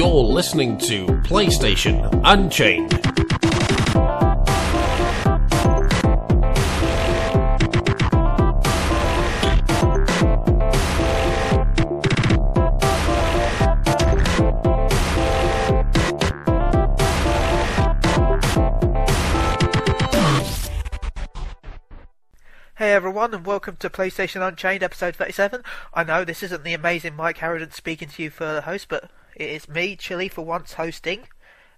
You're listening to PlayStation Unchained. Hey everyone, and welcome to PlayStation Unchained episode 37. I know this isn't the amazing Mike Harridan speaking to you for the host, but it is me, Chili, for once hosting.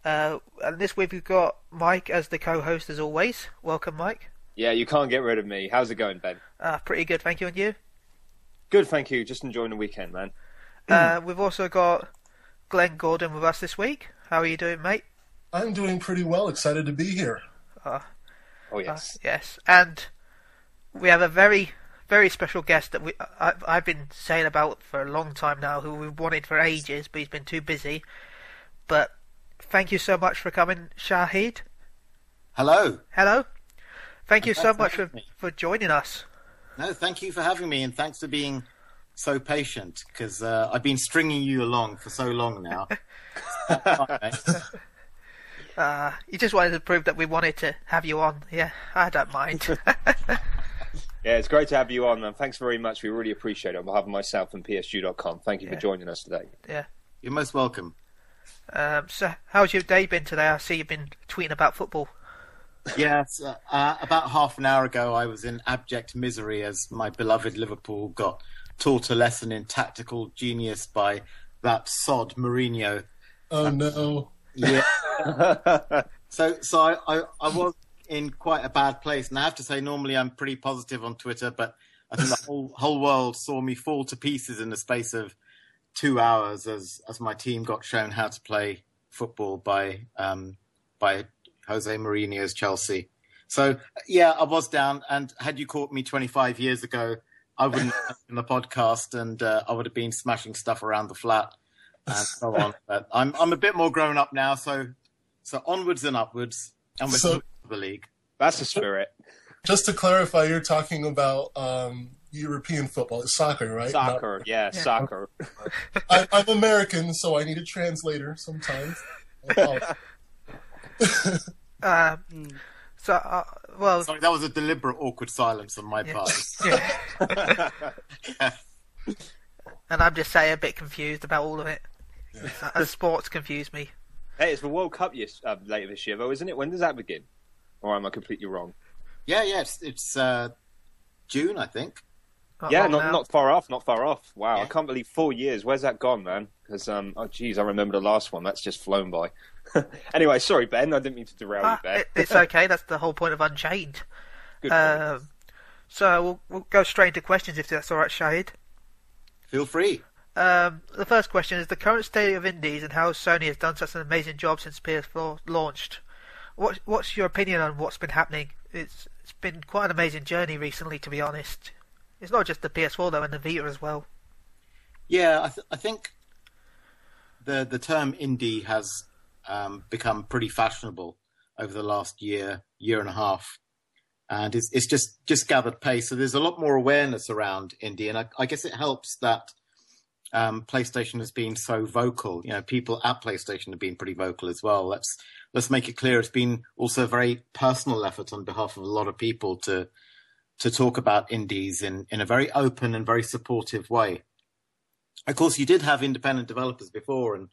Uh, and this week we've got Mike as the co-host as always. Welcome, Mike. Yeah, you can't get rid of me. How's it going, Ben? Uh, pretty good, thank you, and you? Good, thank you. Just enjoying the weekend, man. Uh, we've also got Glenn Gordon with us this week. How are you doing, mate? I'm doing pretty well. Excited to be here. Uh, Oh uh, yes. yes, and we have a very, very special guest that we I, I've been saying about for a long time now, who we've wanted for ages, but he's been too busy. But thank you so much for coming, Shahid. Hello. Hello. Thank you so much for, me. for joining us. No, thank you for having me, and thanks for being so patient because uh, I've been stringing you along for so long now. Uh, you just wanted to prove that we wanted to have you on. Yeah, I don't mind. Yeah, it's great to have you on, and thanks very much. We really appreciate it on behalf of myself and PSG.com. Thank you Yeah. for joining us today. yeah. You're most welcome. Um, so, how's your day been today? I see you've been tweeting about football. Yes, uh, uh, about half an hour ago, I was in abject misery as my beloved Liverpool got taught a lesson in tactical genius by that sod Mourinho. Oh no. Yeah. So, so I, I, I was in quite a bad place, and I have to say, normally I'm pretty positive on Twitter, but I think the whole whole world saw me fall to pieces in the space of two hours as as my team got shown how to play football by um, by Jose Mourinho's Chelsea. So, yeah, I was down, and had you caught me 25 years ago, I wouldn't have done the podcast, and uh, I would have been smashing stuff around the flat and so on. But I'm I'm a bit more grown up now, so so onwards and upwards, and we're So- the league. That's the spirit. Just to clarify, you're talking about um, European football. It's soccer, right? Soccer, yeah, Yeah. soccer. I, I'm American, so I need a translator sometimes. Uh, so, uh, well, Sorry, that was a deliberate awkward silence on my Yeah. part. yeah. and I'm just saying a bit confused about all of it. Uh, sports confuse me. hey, it's the World Cup yes, uh, later this year, though, isn't it? When does that begin? Or am I completely wrong? yeah, yeah, it's, it's uh, June, I think. yeah, not now. not far off, not far off. Wow, I can't believe four years. Where's that gone, man? Because um, oh geez, I remember the last one. That's just flown by. anyway, sorry, Ben. I didn't mean to derail Ah, you there. it, it's okay. That's the whole point of Unchained. Good. Um, so we'll, we'll go straight into questions if that's all right, Shahid. Feel free. Um, the first question is the current state of indies and how Sony has done such an amazing job since PS4 launched. What, what's your opinion on what's been happening? It's it's been quite an amazing journey recently, to be honest. It's not just the PS4 though, and the Vita as well. Yeah, I, th- I think the the term indie has um, become pretty fashionable over the last year, year and a half, and it's it's just just gathered pace. So there's a lot more awareness around indie, and I, I guess it helps that um, PlayStation has been so vocal. You know, people at PlayStation have been pretty vocal as well. Let's let's make it clear. It's been also a very personal effort on behalf of a lot of people to to talk about indies in in a very open and very supportive way of course, you did have independent developers before, and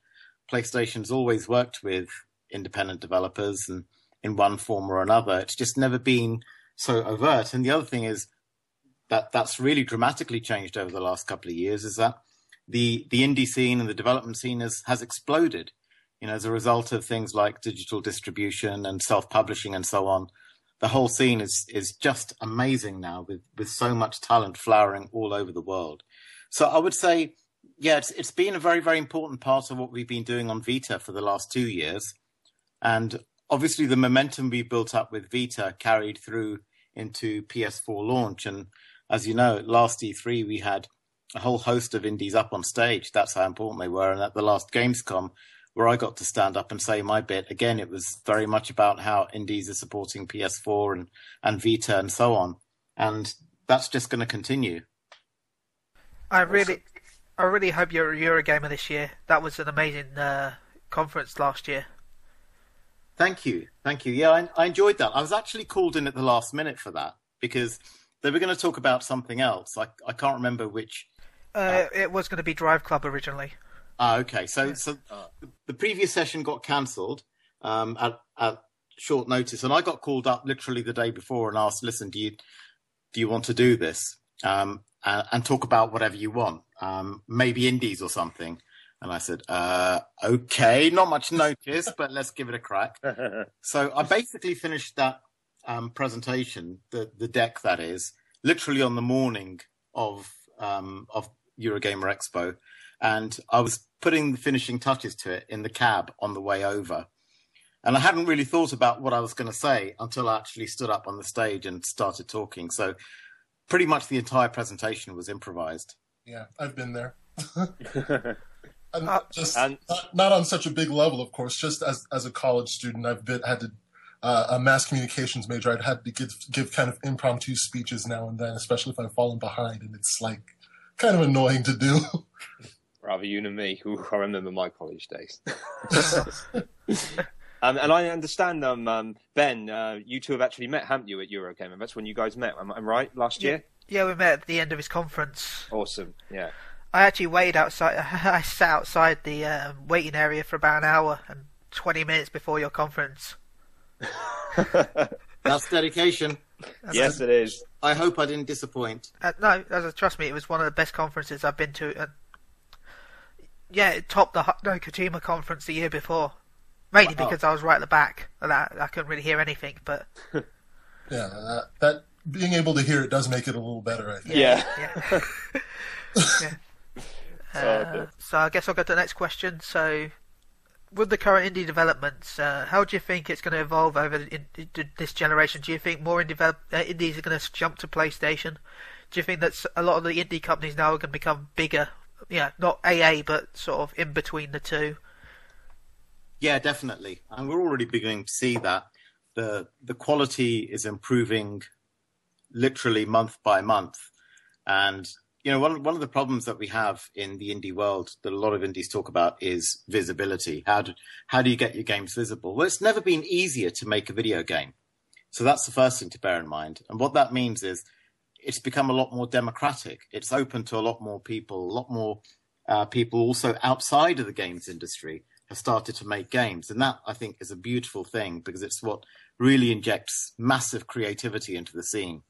PlayStation's always worked with independent developers and in one form or another. It's just never been so overt. And the other thing is that that's really dramatically changed over the last couple of years is that the the indie scene and the development scene has has exploded. You know, as a result of things like digital distribution and self-publishing and so on. The whole scene is is just amazing now with with so much talent flowering all over the world. So I would say yeah, it's it's been a very very important part of what we've been doing on Vita for the last two years, and obviously the momentum we built up with Vita carried through into PS4 launch. And as you know, last E3 we had a whole host of indies up on stage. That's how important they were. And at the last Gamescom, where I got to stand up and say my bit, again, it was very much about how indies are supporting PS4 and and Vita and so on. And that's just going to continue. I really, I really hope you're a Eurogamer this year. That was an amazing uh, conference last year. Thank you, thank you. Yeah, I, I enjoyed that. I was actually called in at the last minute for that because they were going to talk about something else. I I can't remember which. Uh, it was going to be Drive Club originally. Ah, okay. So so the previous session got cancelled um, at at short notice, and I got called up literally the day before and asked, "Listen, do you do you want to do this um, and, and talk about whatever you want, um, maybe indies or something?" And I said, uh, "Okay, not much notice, but let's give it a crack." so I basically finished that um, presentation, the the deck that is, literally on the morning of um, of Eurogamer Expo, and I was putting the finishing touches to it in the cab on the way over. And I hadn't really thought about what I was going to say until I actually stood up on the stage and started talking. So pretty much the entire presentation was improvised. Yeah, I've been there. and Uh, just and- not, not on such a big level, of course. Just as as a college student, I've been had to uh, a mass communications major. I'd had to give give kind of impromptu speeches now and then, especially if I've fallen behind, and it's like kind of annoying to do. Rather you than me. Ooh, I remember my college days. um, and I understand, um, um, Ben, uh, you two have actually met, haven't you, at Eurogamer? That's when you guys met. Am I right? Last year. Yeah, we met at the end of his conference. Awesome. Yeah. I actually waited outside. I sat outside the um, waiting area for about an hour and 20 minutes before your conference. That's dedication. Yes, it is. I hope I didn't disappoint. Uh, no, as a, trust me, it was one of the best conferences I've been to. And yeah, it topped the Hideo Kojima conference the year before. Mainly Wow. because I was right at the back and I, I couldn't really hear anything. But yeah, that, that being able to hear it does make it a little better. I think. Yeah. yeah. yeah. Uh, so I guess I'll go to the next question. So, with the current indie developments, uh, how do you think it's going to evolve over in, in, this generation? Do you think more indie develop, uh, indies are going to jump to PlayStation? Do you think that a lot of the indie companies now are going to become bigger? Yeah, not AA, but sort of in between the two. Yeah, definitely. And we're already beginning to see that the the quality is improving literally month by month. And you know, one one of the problems that we have in the indie world that a lot of indies talk about is visibility. How do how do you get your games visible? Well, it's never been easier to make a video game. So that's the first thing to bear in mind. And what that means is it's become a lot more democratic. It's open to a lot more people, a lot more uh, people also outside of the games industry have started to make games. And that I think is a beautiful thing because it's what really injects massive creativity into the scene.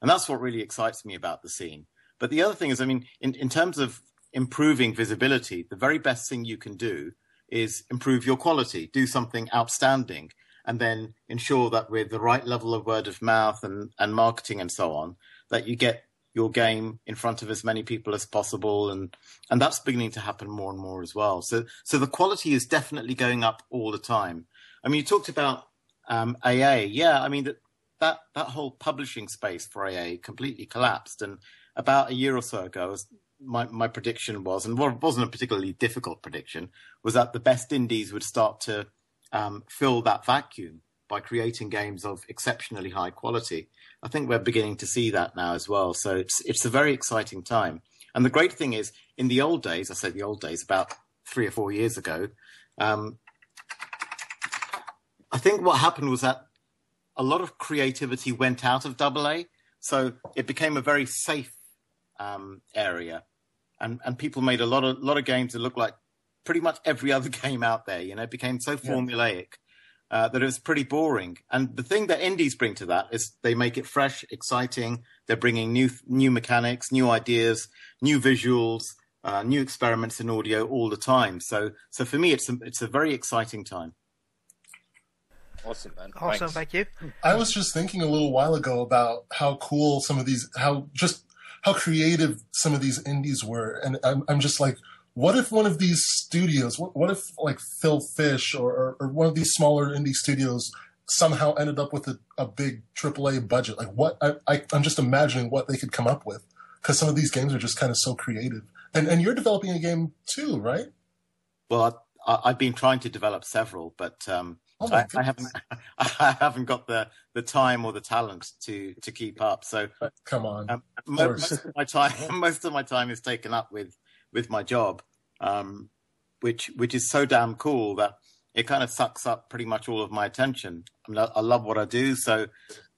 And that's what really excites me about the scene. But the other thing is, I mean, in, in terms of improving visibility, the very best thing you can do is improve your quality, do something outstanding, and then ensure that with the right level of word of mouth and, and marketing and so on, that you get your game in front of as many people as possible. And and that's beginning to happen more and more as well. So so the quality is definitely going up all the time. I mean you talked about um, aa yeah i mean that that that whole publishing space for aa completely collapsed. And about a year or so ago my my prediction was and what wasn't a particularly difficult prediction was that the best indies would start to um, fill that vacuum by creating games of exceptionally high quality I think we're beginning to see that now as well. So it's it's a very exciting time. And the great thing is, in the old days, I say the old days, about three or four years ago, um, I think what happened was that a lot of creativity went out of AA, so it became a very safe um, area, and and people made a lot of lot of games that looked like pretty much every other game out there. You know, it became so formulaic uh, that it was pretty boring. And the thing that indies bring to that is they make it fresh, exciting. They're bringing new new mechanics, new ideas, new visuals, uh, new experiments in audio all the time. So so for me, it's a, it's a very exciting time. Awesome, man. Awesome, Thanks. thank you. I was just thinking a little while ago about how cool some of these, how just how creative some of these indies were, and I'm, I'm just like, what if one of these studios, what, what if like Phil Fish or, or, or one of these smaller indie studios somehow ended up with a, a big AAA budget? Like what? I, I, I'm just imagining what they could come up with because some of these games are just kind of so creative. And and you're developing a game too, right? Well, I, I've been trying to develop several, but um, Oh I, I haven't I haven't got the, the time or the talent to to keep up. So Come on. Um, mo- most of my time, most of my time is taken up with with my job, um, which which is so damn cool that it kind of sucks up pretty much all of my attention. I, mean, I, I love what I do, so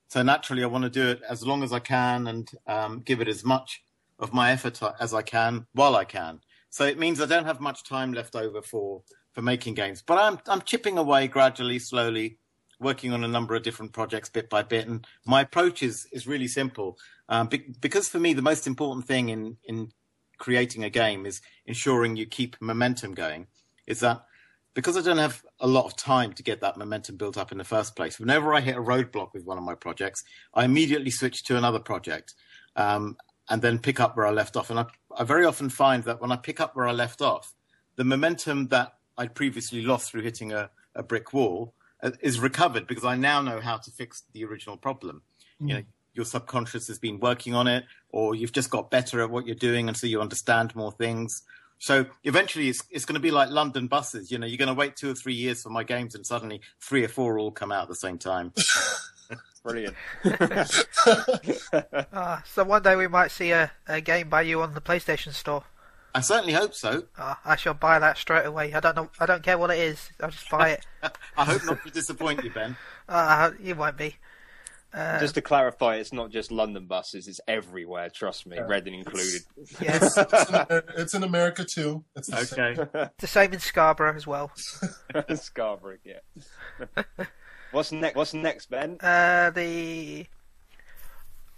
so naturally I want to do it as long as I can and um, give it as much of my effort as I can while I can. So it means I don't have much time left over for for making games, but I'm I'm chipping away gradually, slowly, working on a number of different projects bit by bit. And my approach is is really simple, um, be, because for me the most important thing in in creating a game is ensuring you keep momentum going. Is that because I don't have a lot of time to get that momentum built up in the first place. Whenever I hit a roadblock with one of my projects, I immediately switch to another project. Um, and then pick up where I left off. And I, I very often find that when I pick up where I left off, the momentum that I'd previously lost through hitting a, a brick wall uh, is recovered because I now know how to fix the original problem. Mm. You know, your subconscious has been working on it, or you've just got better at what you're doing, and so you understand more things. So eventually, it's it's going to be like London buses. You know, you're going to wait two or three years for my games, and suddenly three or four all come out at the same time. Brilliant. uh, so one day we might see a, a game by you on the PlayStation Store. I certainly hope so. Uh, I shall buy that straight away. I don't know. I don't care what it is. I'll just buy it. I hope not to disappoint you, Ben. Uh, you won't be. Uh, just to clarify, it's not just London buses; it's everywhere. Trust me, yeah. Reading included. Yes, it's, in, it's in America too. It's the okay. Same. the same in Scarborough as well. Scarborough, yeah. What's next? What's next, Ben? Uh, the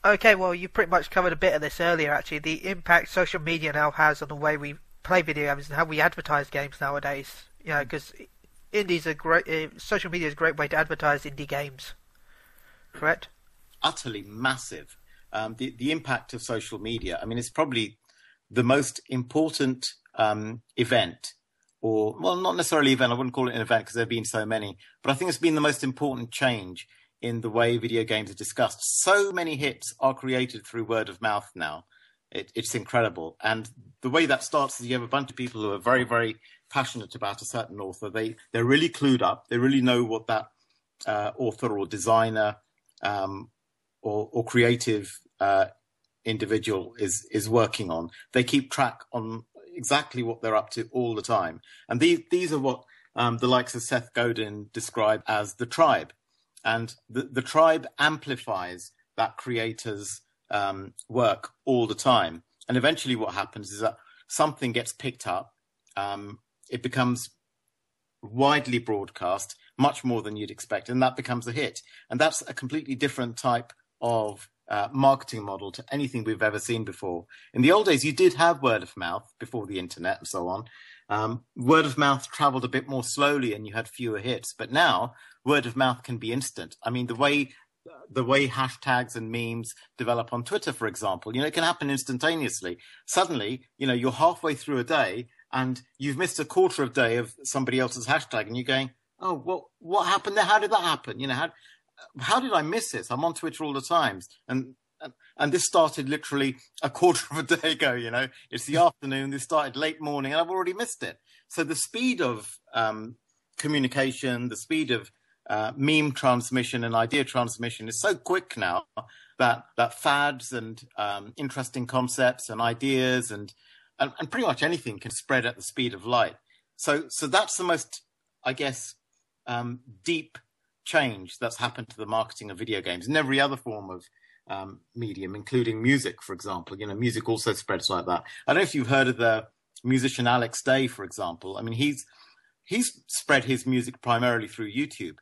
okay. Well, you pretty much covered a bit of this earlier. Actually, the impact social media now has on the way we play video games and how we advertise games nowadays. You know, because indies are great. Uh, social media is a great way to advertise indie games. Correct. Utterly massive. Um, the the impact of social media. I mean, it's probably the most important um, event or well, not necessarily event. I wouldn't call it an event because there have been so many, but I think it's been the most important change in the way video games are discussed. So many hits are created through word of mouth now. It, it's incredible, and the way that starts is you have a bunch of people who are very, very passionate about a certain author. They they're really clued up. They really know what that uh, author or designer um, or, or creative uh, individual is is working on. They keep track on exactly what they're up to all the time. And these these are what um, the likes of Seth Godin describe as the tribe, and the the tribe amplifies that creator's um, work all the time. And eventually, what happens is that something gets picked up. Um, it becomes widely broadcast, much more than you'd expect, and that becomes a hit. And that's a completely different type of uh, marketing model to anything we've ever seen before. In the old days, you did have word of mouth before the internet and so on. Um, word of mouth traveled a bit more slowly and you had fewer hits, but now word of mouth can be instant. I mean, the way the way hashtags and memes develop on Twitter, for example, you know, it can happen instantaneously. Suddenly, you know, you're halfway through a day and you've missed a quarter of day of somebody else's hashtag and you're going, Oh, what, what happened there? How did that happen? You know, how, how did I miss this? I'm on Twitter all the times, and, and this started literally a quarter of a day ago. You know, it's the afternoon. This started late morning, and I've already missed it. So the speed of um, communication, the speed of uh, meme transmission and idea transmission is so quick now that that fads and um, interesting concepts and ideas and, and and pretty much anything can spread at the speed of light. So so that's the most, I guess, um, deep change that's happened to the marketing of video games and every other form of um, medium, including music, for example. You know, music also spreads like that. I don't know if you've heard of the musician Alex Day, for example. I mean, he's he's spread his music primarily through YouTube.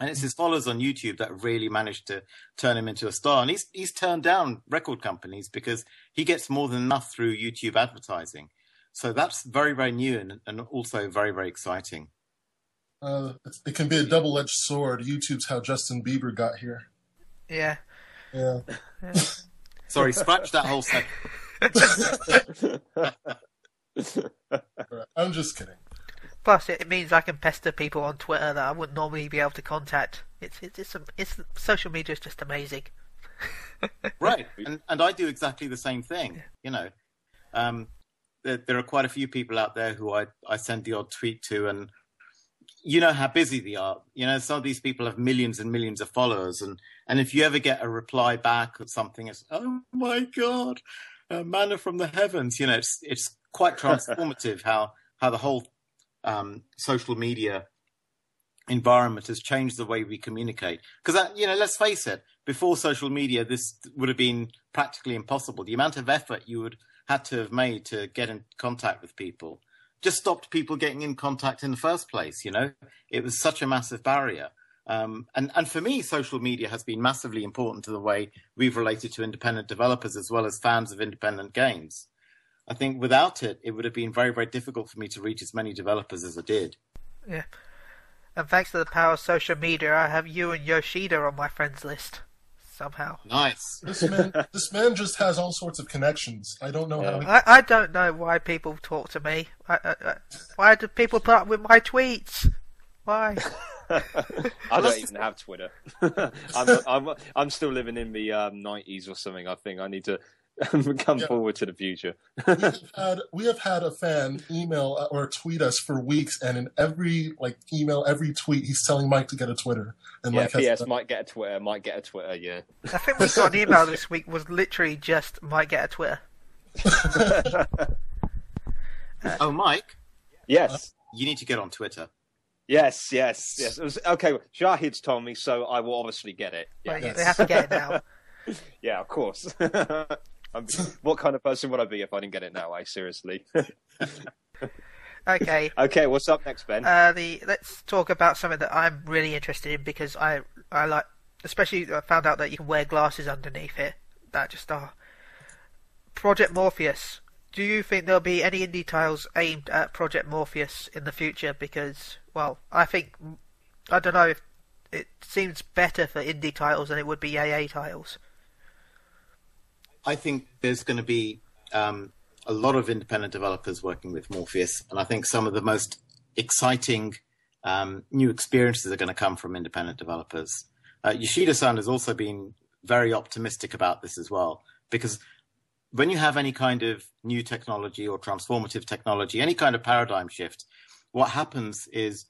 And it's his followers on YouTube that really managed to turn him into a star. And he's he's turned down record companies because he gets more than enough through YouTube advertising. So that's very, very new and, and also very, very exciting. Uh, it can be a double-edged sword. YouTube's how Justin Bieber got here. Yeah. Yeah. Sorry, scratch that whole second. I'm just kidding. Plus, it means I can pester people on Twitter that I wouldn't normally be able to contact. It's it's it's, it's social media is just amazing. right, and and I do exactly the same thing. You know, um, there, there are quite a few people out there who I I send the odd tweet to, and you know how busy they are. You know, some of these people have millions and millions of followers, and and if you ever get a reply back or something, it's oh my god, a manna from the heavens. You know, it's it's quite transformative how how the whole um, social media environment has changed the way we communicate. Because you know, let's face it, before social media, this would have been practically impossible. The amount of effort you would had to have made to get in contact with people just stopped people getting in contact in the first place. You know, it was such a massive barrier. Um, and, and for me, social media has been massively important to the way we've related to independent developers as well as fans of independent games. I think without it, it would have been very, very difficult for me to reach as many developers as I did. Yeah. And thanks to the power of social media, I have you and Yoshida on my friends list. Somehow. Nice. This man, this man just has all sorts of connections. I don't know how. He... I, I don't know why people talk to me. I, I, why do people put up with my tweets? Why? I don't even have Twitter. I'm, I'm, I'm still living in the um, 90s or something. I think I need to come yeah. forward to the future. we, have had, we have had a fan email uh, or tweet us for weeks, and in every like email, every tweet, he's telling Mike to get a Twitter. And yeah, Mike PS might get a Twitter, might get a Twitter. Yeah, I think we got an email this week was literally just might get a Twitter. oh, Mike. Yes. Uh, you need to get on Twitter. Yes, yes, yes. It was, okay, Shahid's told me, so I will obviously get it. Yes. Well, they have to get it now. yeah, of course. What kind of person would I be if I didn't get it now? I seriously. okay. Okay, what's up next, Ben? Uh, the let's talk about something that I'm really interested in because I I like, especially I found out that you can wear glasses underneath it. That just are. Uh, Project Morpheus do you think there'll be any indie titles aimed at Project Morpheus in the future? Because, well, I think I don't know if it seems better for indie titles than it would be AA titles. I think there's going to be um, a lot of independent developers working with Morpheus, and I think some of the most exciting um, new experiences are going to come from independent developers. Uh, Yoshida-san has also been very optimistic about this as well, because when you have any kind of new technology or transformative technology, any kind of paradigm shift, what happens is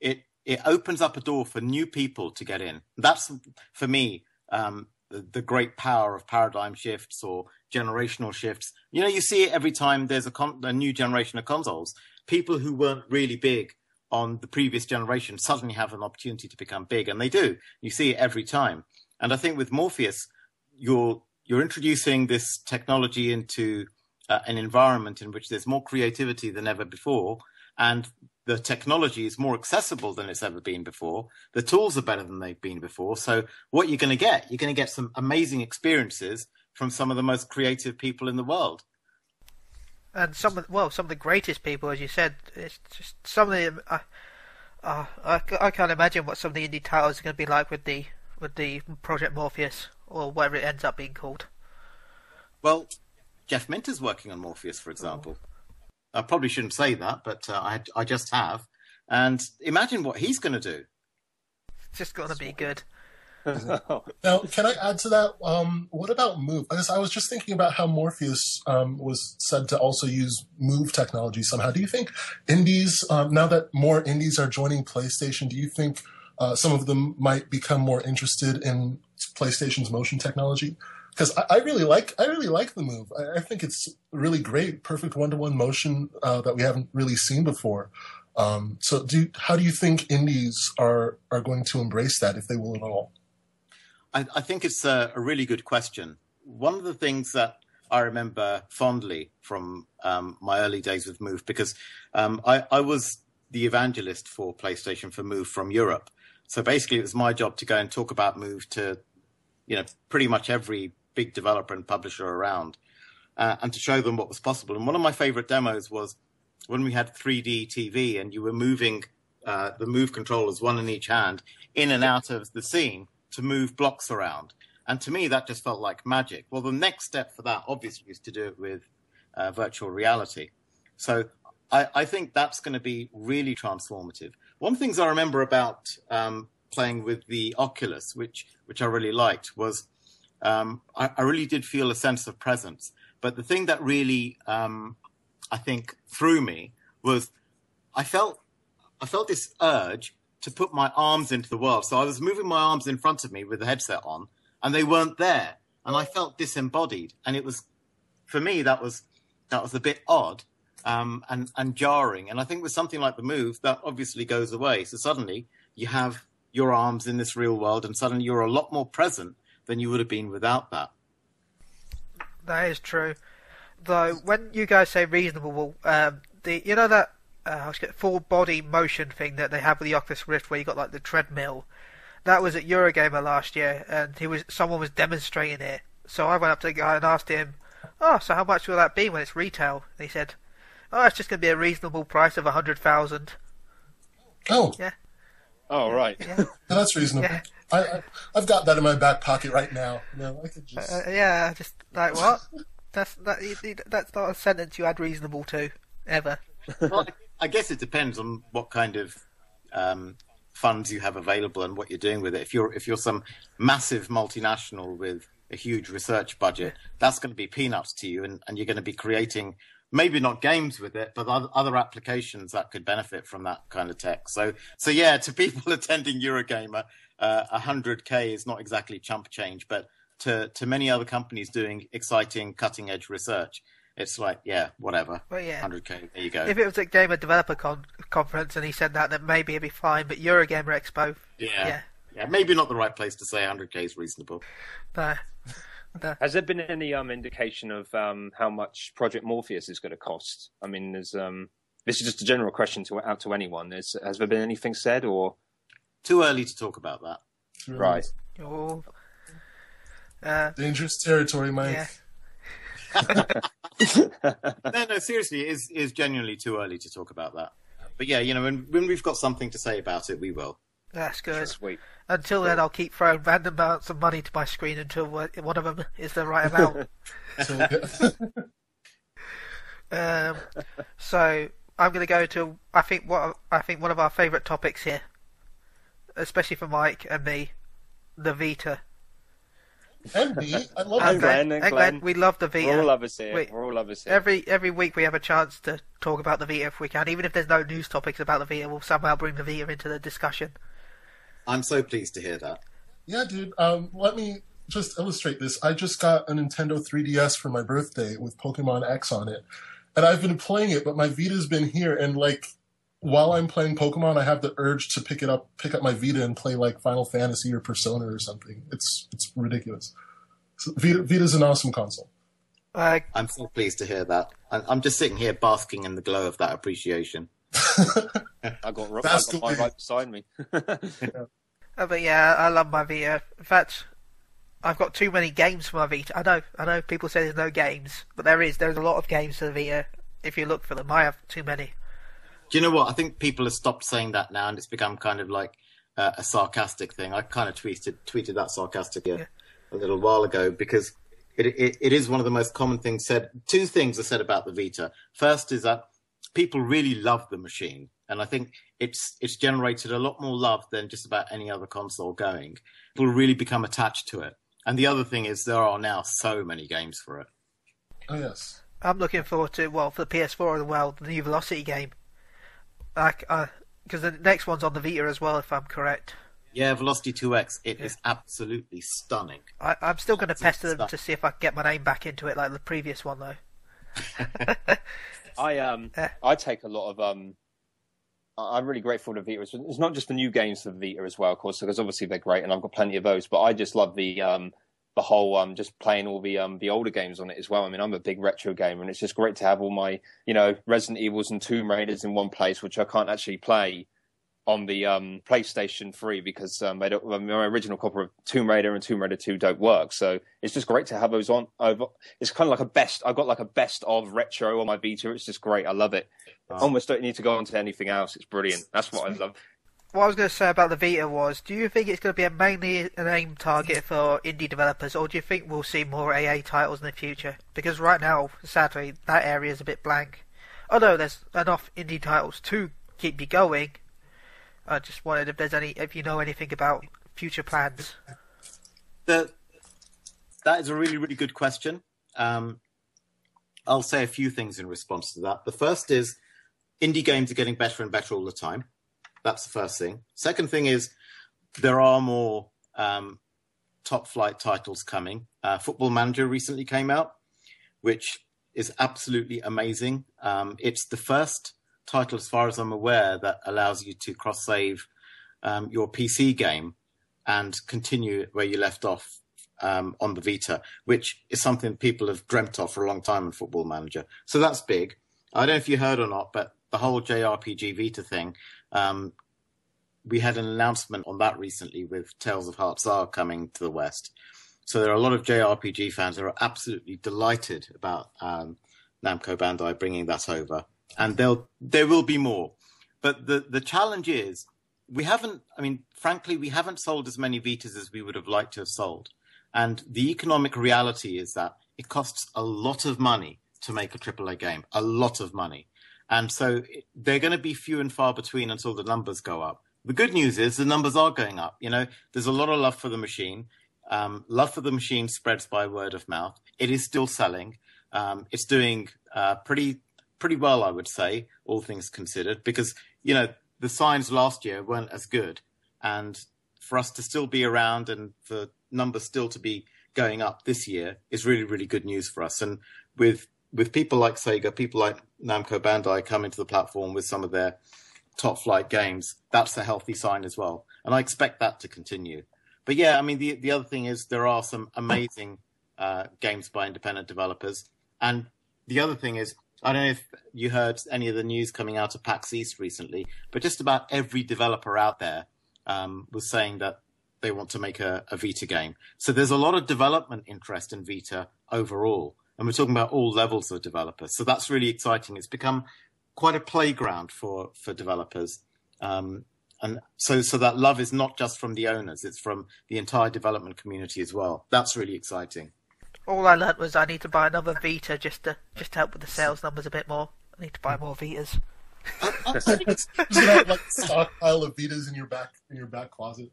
it it opens up a door for new people to get in. That's for me um, the, great power of paradigm shifts or generational shifts. You know, you see it every time there's a, con- a new generation of consoles. People who weren't really big on the previous generation suddenly have an opportunity to become big, and they do. You see it every time. And I think with Morpheus, you're you're introducing this technology into uh, an environment in which there's more creativity than ever before, and the technology is more accessible than it's ever been before. The tools are better than they've been before. So what you're going to get, you're going to get some amazing experiences from some of the most creative people in the world. And some of well, some of the greatest people, as you said, it's just some of the. Uh, uh, I, I can't imagine what some of the indie titles are going to be like with the with the Project Morpheus or whatever it ends up being called. Well, Jeff Minter's working on Morpheus, for example. I probably shouldn't say that, but uh, I, I just have. And imagine what he's going to do. It's just going to be good. now, can I add to that? Um, what about Move? I, I was just thinking about how Morpheus um, was said to also use Move technology somehow. Do you think indies, um, now that more indies are joining PlayStation, do you think uh, some of them might become more interested in PlayStation's motion technology because I, I, really like I really like the move. I, I think it's really great, perfect one to one motion uh, that we haven't really seen before. Um, so, do how do you think indies are are going to embrace that if they will at all? I, I think it's a, a, really good question. One of the things that I remember fondly from um, my early days with Move because um, I, I was the evangelist for PlayStation for Move from Europe. So basically, it was my job to go and talk about Move to you know, pretty much every big developer and publisher around, uh, and to show them what was possible. And one of my favorite demos was when we had 3D TV and you were moving uh, the move controllers, one in each hand, in and out of the scene to move blocks around. And to me, that just felt like magic. Well, the next step for that, obviously, is to do it with uh, virtual reality. So I, I think that's going to be really transformative. One of the things I remember about um, playing with the Oculus, which which I really liked, was um, I, I, really did feel a sense of presence. But the thing that really um, I think threw me was I felt I felt this urge to put my arms into the world. So I was moving my arms in front of me with the headset on, and they weren't there, and I felt disembodied, and it was for me that was that was a bit odd um, and and jarring. And I think with something like the move, that obviously goes away. So suddenly you have your arms in this real world, and suddenly you're a lot more present than you would have been without that. That is true. Though when you guys say reasonable, um, the you know that uh, full body motion thing that they have with the Oculus Rift, where you got like the treadmill. That was at Eurogamer last year, and he was someone was demonstrating it. So I went up to the guy and asked him, "Oh, so how much will that be when it's retail?" And he said, "Oh, it's just going to be a reasonable price of a hundred thousand. Oh, Yeah, Oh right. yeah, that's reasonable. Yeah. I, I I've got that in my back pocket right now. You know, I could just. uh, yeah. Just like what? That's that. you- you- That's not a sentence you add reasonable to ever. well, I guess it depends on what kind of um, funds you have available and what you're doing with it. If you're if you're some massive multinational with a huge research budget, that's going to be peanuts to you, and, and you're going to be creating maybe not games with it, but other, applications that could benefit from that kind of tech. So so yeah, to people attending Eurogamer, uh, 100k is not exactly chump change, but to to many other companies doing exciting cutting edge research. It's like, yeah, whatever. Well, yeah. 100k, there you go. If it was at Gamer Developer Con- Conference and he said that, then maybe it'd be fine. But Eurogamer Expo, Yeah. yeah, yeah. maybe not the right place to say 100k is reasonable. no, no. Has there been any um indication of um how much Project Morpheus is going to cost? I mean, there's um this is just a general question to out to anyone. Is, has there been anything said or Too early to talk about that. right? Oh. Uh, Dangerous territory, Mike. yeah. no, no, seriously, it is is genuinely too early to talk about that. But yeah, you know, when when we've got something to say about it, we will. That's good. Sweet. Until then, I'll keep throwing random amounts of money to my screen until one one of them is the right amount. So, um, so I'm going to go to I think what I think one of our favourite topics here, especially for Mike and me, the Vita. and me, I love And And it. Glenn, and and Glenn. we love the Vita. We're all lovers here. Wait. We're all lovers here. Every every week we have a chance to talk about the Vita if we can. Even if there's no news topics about the Vita, we'll somehow bring the Vita into the discussion. I'm so pleased to hear that. Yeah, dude. Um, let me just illustrate this. I just got a Nintendo 3DS for my birthday with Pokemon X on it, and I've been playing it, but my Vita's been here, and like while I'm playing Pokemon, I have the urge to pick it up, pick up my Vita, and play like Final Fantasy or Persona or something. It's it's ridiculous. So Vita Vita's an awesome console. Uh, I'm so pleased to hear that. I'm, I'm just sitting here basking in the glow of that appreciation. I got, I That's got the mine way. right beside me. Uh, but yeah, I love my Vita. In fact, I've got too many games for my Vita. I know, I know. People say there's no games, but there is. There's a lot of games for the Vita. If you look for them, I have too many. Do you know what? I think people have stopped saying that now, and it's become kind of like uh, a sarcastic thing. I kind of tweeted tweeted that sarcastic Yeah. a little while ago because it, it it is one of the most common things said. Two things are said about the Vita. First is that people really love the machine, and I think it's it's generated a lot more love than just about any other console going. People really become attached to it. And the other thing is there are now so many games for it. Oh yes. I'm looking forward to well for the PS4 as well, the new Velocity game. Like, uh, because the next one's on the Vita as well, if I'm correct. Yeah, Velocity 2X, it is absolutely stunning. I, I'm still going to pester them stuff. to see if I can get my name back into it, like the previous one though. I um Eh. I take a lot of um I- I'm really grateful to Vita. It's- It's not just the new games for Vita as well, of course, because obviously they're great, and I've got plenty of those. But I just love the um the whole um just playing all the um the older games on it as well. I mean, I'm a big retro gamer, and it's just great to have all my you know Resident Evils and Tomb Raiders in one place, which I can't actually play on the um PlayStation 3 because um they don't, my original copy of Tomb Raider and Tomb Raider 2 don't work. So it's just great to have those on over. It's kind of like a best. I've got like a best of retro on my Vita. It's just great. I love it. Almost don't need to go on to anything else. It's brilliant. That's what I love. What I was going to say about the Vita was, do you think it's going to be a mainly an aim target for indie developers, or do you think we'll see more AA titles in the future? Because right now, sadly, that area is a bit blank. Although there's enough indie titles to keep you going, I just wondered if there's any, if you know anything about future plans. The, that is a really, really good question. Um, I'll say a few things in response to that. The first is indie games are getting better and better all the time. That's the first thing. Second thing is there are more um, top flight titles coming. Uh, Football Manager recently came out, which is absolutely amazing. Um, it's the first title, as far as I'm aware, that allows you to cross save um, your PC game and continue where you left off um, on the Vita, which is something people have dreamt of for a long time in Football Manager. So that's big. I don't know if you heard or not, but the whole JRPG Vita thing, um, we had an announcement on that recently with Tales of Hearts R coming to the West. So there are a lot of JRPG fans that are absolutely delighted about um, Namco Bandai bringing that over, and there'll there will be more. But the the challenge is we haven't. I mean, frankly, we haven't sold as many Vitas as we would have liked to have sold, and the economic reality is that it costs a lot of money to make a AAA game, a lot of money, and so they're going to be few and far between until the numbers go up. The good news is the numbers are going up. You know, there's a lot of love for the machine. Um, love for the machine spreads by word of mouth. It is still selling. Um, it's doing uh, pretty pretty well, I would say, all things considered, because you know the signs last year weren't as good, and for us to still be around and for numbers still to be going up this year is really really good news for us. And with with people like Sega, people like Namco Bandai coming to the platform with some of their top flight games, that's a healthy sign as well. And I expect that to continue but yeah, I mean, the the other thing is there are some amazing uh, games by independent developers, and the other thing is I don't know if you heard any of the news coming out of PAX East recently, but just about every developer out there um, was saying that they want to make a, a, Vita game. So there's a lot of development interest in Vita overall, and we're talking about all levels of developers. So that's really exciting. It's become quite a playground for for developers. Um, and so so that love is not just from the owners; it's from the entire development community as well. That's really exciting. All I learnt was I need to buy another Vita just to just to help with the sales numbers a bit more. I need to buy more Vitas. Just have like stockpile of Vitas in your back in your back closet.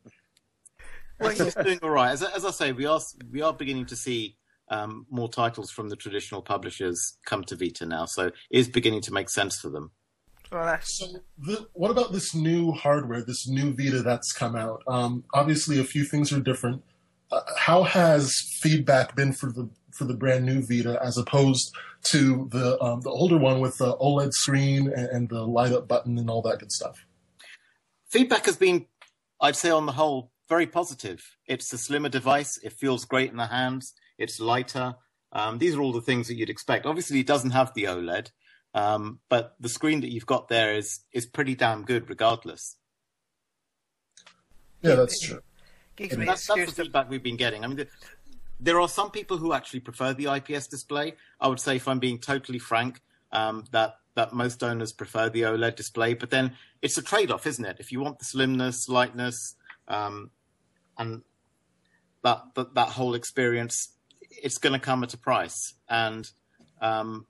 Well, it's doing all right. As, as I say, we are we are beginning to see um, more titles from the traditional publishers come to Vita now, so it is beginning to make sense for them. So, the, what about this new hardware, this new Vita that's come out? Um, obviously, a few things are different. Uh, how has feedback been for the for the brand new Vita as opposed to the um, the older one with the OLED screen and, and the light up button and all that good stuff? Feedback has been, I'd say, on the whole, very positive. It's a slimmer device. It feels great in the hands. It's lighter. Um, these are all the things that you'd expect. Obviously, it doesn't have the OLED, um, but the screen that you've got there is is pretty damn good, regardless. Yeah, that's true. That's, that's the feedback we've been getting. I mean, the, there are some people who actually prefer the IPS display. I would say, if I'm being totally frank, um, that that most owners prefer the OLED display. But then it's a trade-off, isn't it? If you want the slimness, lightness, um, and that, that that whole experience, it's going to come at a price. And um,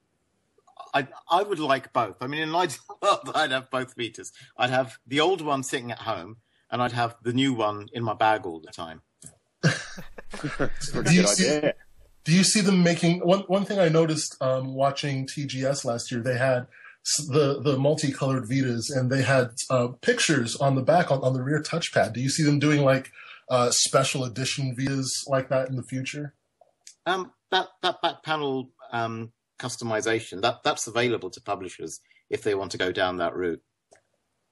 I I would like both. I mean, in an ideal world, I'd have both meters. I'd have the old one sitting at home, and I'd have the new one in my bag all the time. do you see? Do you see them making one? One thing I noticed um, watching TGS last year, they had the the multicolored Vitas, and they had uh, pictures on the back on, on the rear touchpad. Do you see them doing like uh, special edition Vitas like that in the future? Um, that that back panel um, customization that that's available to publishers if they want to go down that route.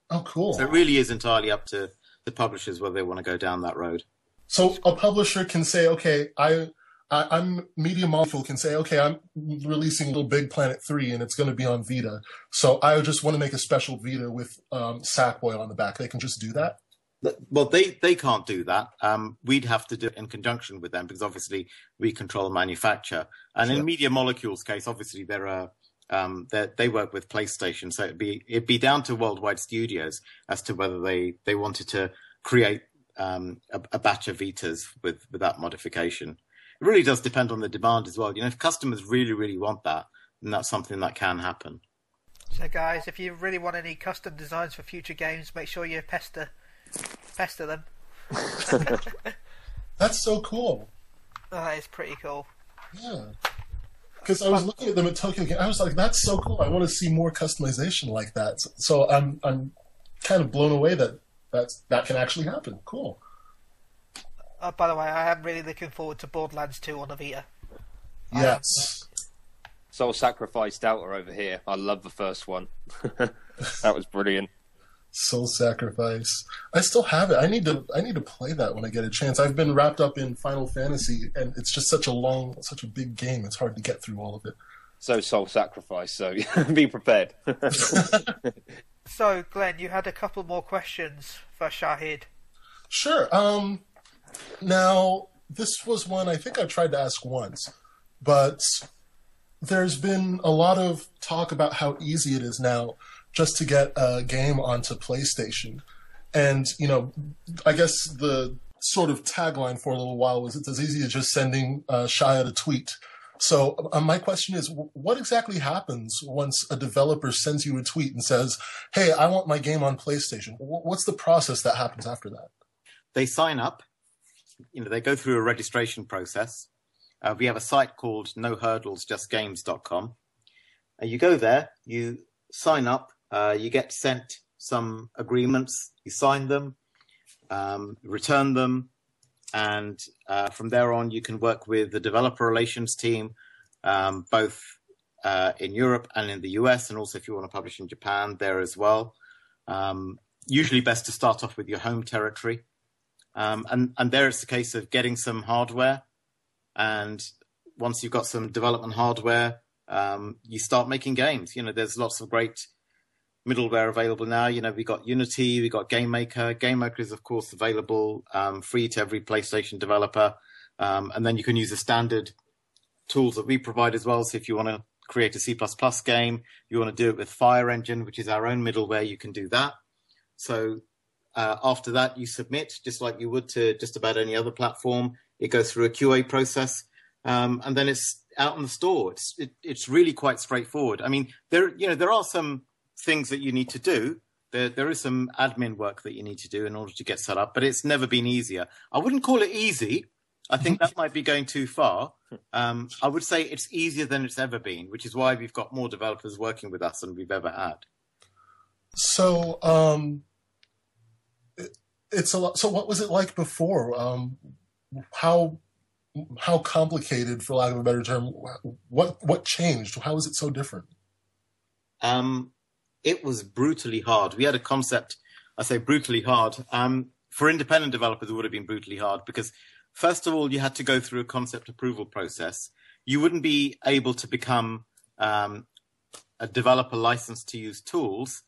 Oh, cool! So it really is entirely up to publishers whether they want to go down that road. So a publisher can say, okay, I, I am Media Molecule can say, okay, I'm releasing Little Big Planet three, and it's going to be on Vita. So I just want to make a special Vita with um, Sackboy on the back. They can just do that. Well, they, they can't do that. Um, we'd have to do it in conjunction with them because obviously we control the manufacture. And sure. in Media Molecules' case, obviously there are um, they work with PlayStation, so it'd be it'd be down to Worldwide Studios as to whether they, they wanted to create um, a, a, batch of Vitas with with that modification. It really does depend on the demand as well. You know, if customers really really want that, then that's something that can happen. So, guys, if you really want any custom designs for future games, make sure you pester pester them. That's so cool. Oh, that is pretty cool. Yeah. Because I was looking at them at Tokyo Game, I was like, "That's so cool! I want to see more customization like that." So I'm I'm kind of blown away that that's that can actually happen. Cool. Uh, by the way, I am really looking forward to Borderlands 2 on the Vita. Yes. Soul Sacrifice Delta over here. I love the first one. that was brilliant. Soul Sacrifice. I still have it. I need to. I need to play that when I get a chance. I've been wrapped up in Final Fantasy, and it's just such a long, such a big game. It's hard to get through all of it. So Soul Sacrifice. So be prepared. so, Glenn, you had a couple more questions for Shahid. Sure. Um, now this was one I think I tried to ask once, but there's been a lot of talk about how easy it is now just to get a game onto PlayStation. And, you know, I guess the sort of tagline for a little while was it's as easy as just sending uh, a tweet. So uh, my question is, what exactly happens once a developer sends you a tweet and says, "Hey, I want my game on PlayStation"? What's the process that happens after that? They sign up. You know, they go through a registration process. Uh, we have a site called NoHurdlesJustGames.com. Uh, you go there, you sign up, uh, you get sent some agreements, you sign them, um, return them, and uh, from there on, you can work with the developer relations team, um, both uh, in Europe and in the US, and also if you want to publish in Japan, there as well. Um, usually, best to start off with your home territory, um, and and there it's a case of getting some hardware, and once you've got some development hardware, um, you start making games. You know, there's lots of great middleware available now. You know, we got Unity, we got Game Maker. Game Maker is of course available um, free to every PlayStation developer, um, and then you can use the standard tools that we provide as well. So if you want to create a C++ game, you want to do it with PhyreEngine, which is our own middleware, you can do that. So uh, after that, you submit just like you would to just about any other platform. It goes through a QA process, um, and then it's out in the store. It's it, it's really quite straightforward. I mean, there you know there are some things that you need to do. There, there is some admin work that you need to do in order to get set up, but it's never been easier. I wouldn't call it easy. I think that might be going too far. Um, I would say it's easier than it's ever been, which is why we've got more developers working with us than we've ever had. So, um, it, it's a lot. So, what was it like before? Um, how how complicated, for lack of a better term? What what changed? How is it so different? Um, it was brutally hard. We had a concept, I say brutally hard. Um, for independent developers, it would have been brutally hard because, first of all, you had to go through a concept approval process. You wouldn't be able to become um, a developer licensed to use tools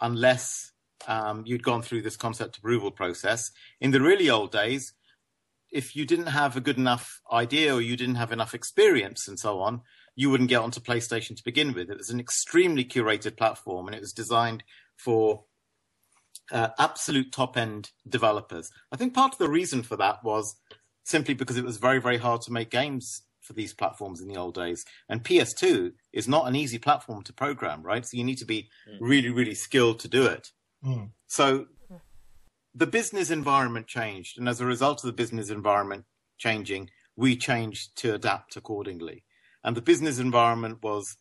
unless um, you'd gone through this concept approval process. In the really old days, if you didn't have a good enough idea or you didn't have enough experience and so on, you wouldn't get onto PlayStation to begin with. It was an extremely curated platform and it was designed for uh, absolute top end developers. I think part of the reason for that was simply because it was very, very hard to make games for these platforms in the old days. And PS2 is not an easy platform to program, right? So you need to be mm. really, really skilled to do it. Mm. So the business environment changed. And as a result of the business environment changing, we changed to adapt accordingly. And the business environment was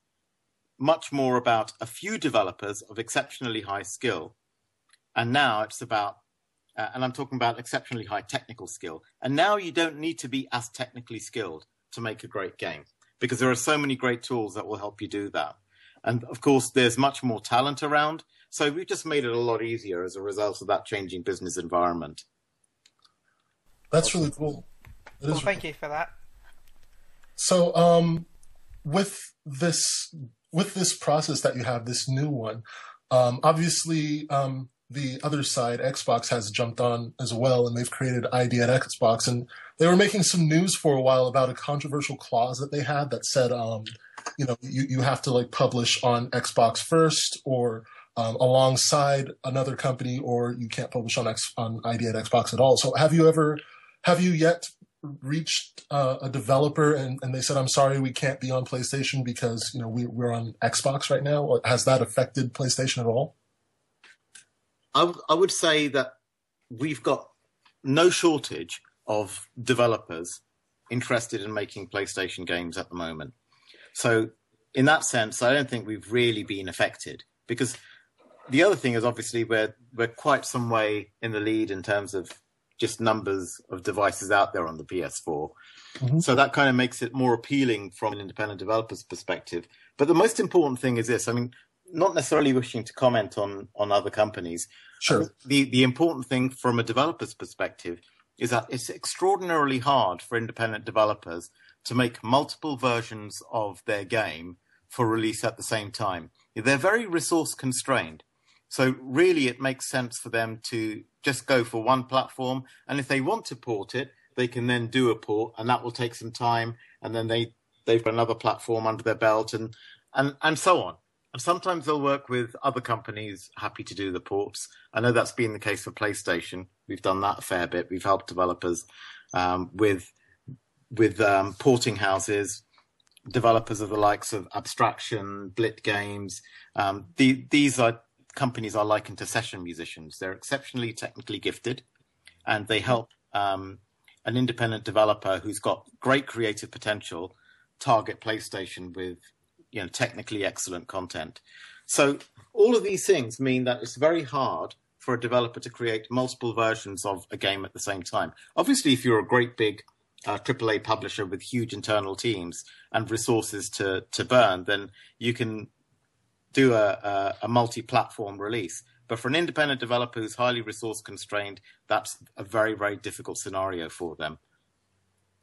much more about a few developers of exceptionally high skill. And now it's about, uh, and I'm talking about exceptionally high technical skill. And now you don't need to be as technically skilled to make a great game because there are so many great tools that will help you do that. And of course, there's much more talent around. So we've just made it a lot easier as a result of that changing business environment. That's really cool. Well, thank you for that. So, um, with this with this process that you have, this new one, um, obviously um, the other side, Xbox, has jumped on as well, and they've created ID at Xbox, and they were making some news for a while about a controversial clause that they had that said, um, you know, you, you have to like publish on Xbox first or um, alongside another company, or you can't publish on X on ID at Xbox at all. So, have you ever, have you yet reached uh, a developer and, and they said, "I'm sorry, we can't be on PlayStation because you know we, we're on Xbox right now"? Has that affected PlayStation at all? I, I would say that we've got no shortage of developers interested in making PlayStation games at the moment. So, in that sense, I don't think we've really been affected because the other thing is obviously we're we're quite some way in the lead in terms of just numbers of devices out there on the PS4. Mm-hmm. So that kind of makes it more appealing from an independent developer's perspective. But the most important thing is this. I mean, not necessarily wishing to comment on on other companies. Sure. The the important thing from a developer's perspective is that it's extraordinarily hard for independent developers to make multiple versions of their game for release at the same time. They're very resource constrained. So really it makes sense for them to just go for one platform. And if they want to port it, they can then do a port and that will take some time. And then they, they've got another platform under their belt and, and, and so on. And sometimes they'll work with other companies happy to do the ports. I know that's been the case for PlayStation. We've done that a fair bit. We've helped developers um, with with um, porting houses, developers of the likes of Abstraction, Blitz Games. Um, the, these are companies are likened to session musicians. They're exceptionally technically gifted, and they help um, an independent developer who's got great creative potential target PlayStation with you know technically excellent content. So all of these things mean that it's very hard for a developer to create multiple versions of a game at the same time. Obviously, if you're a great big uh, AAA publisher with huge internal teams and resources to to burn, then you can do a, a, a multi-platform release. But for an independent developer who's highly resource constrained, that's a very very difficult scenario for them.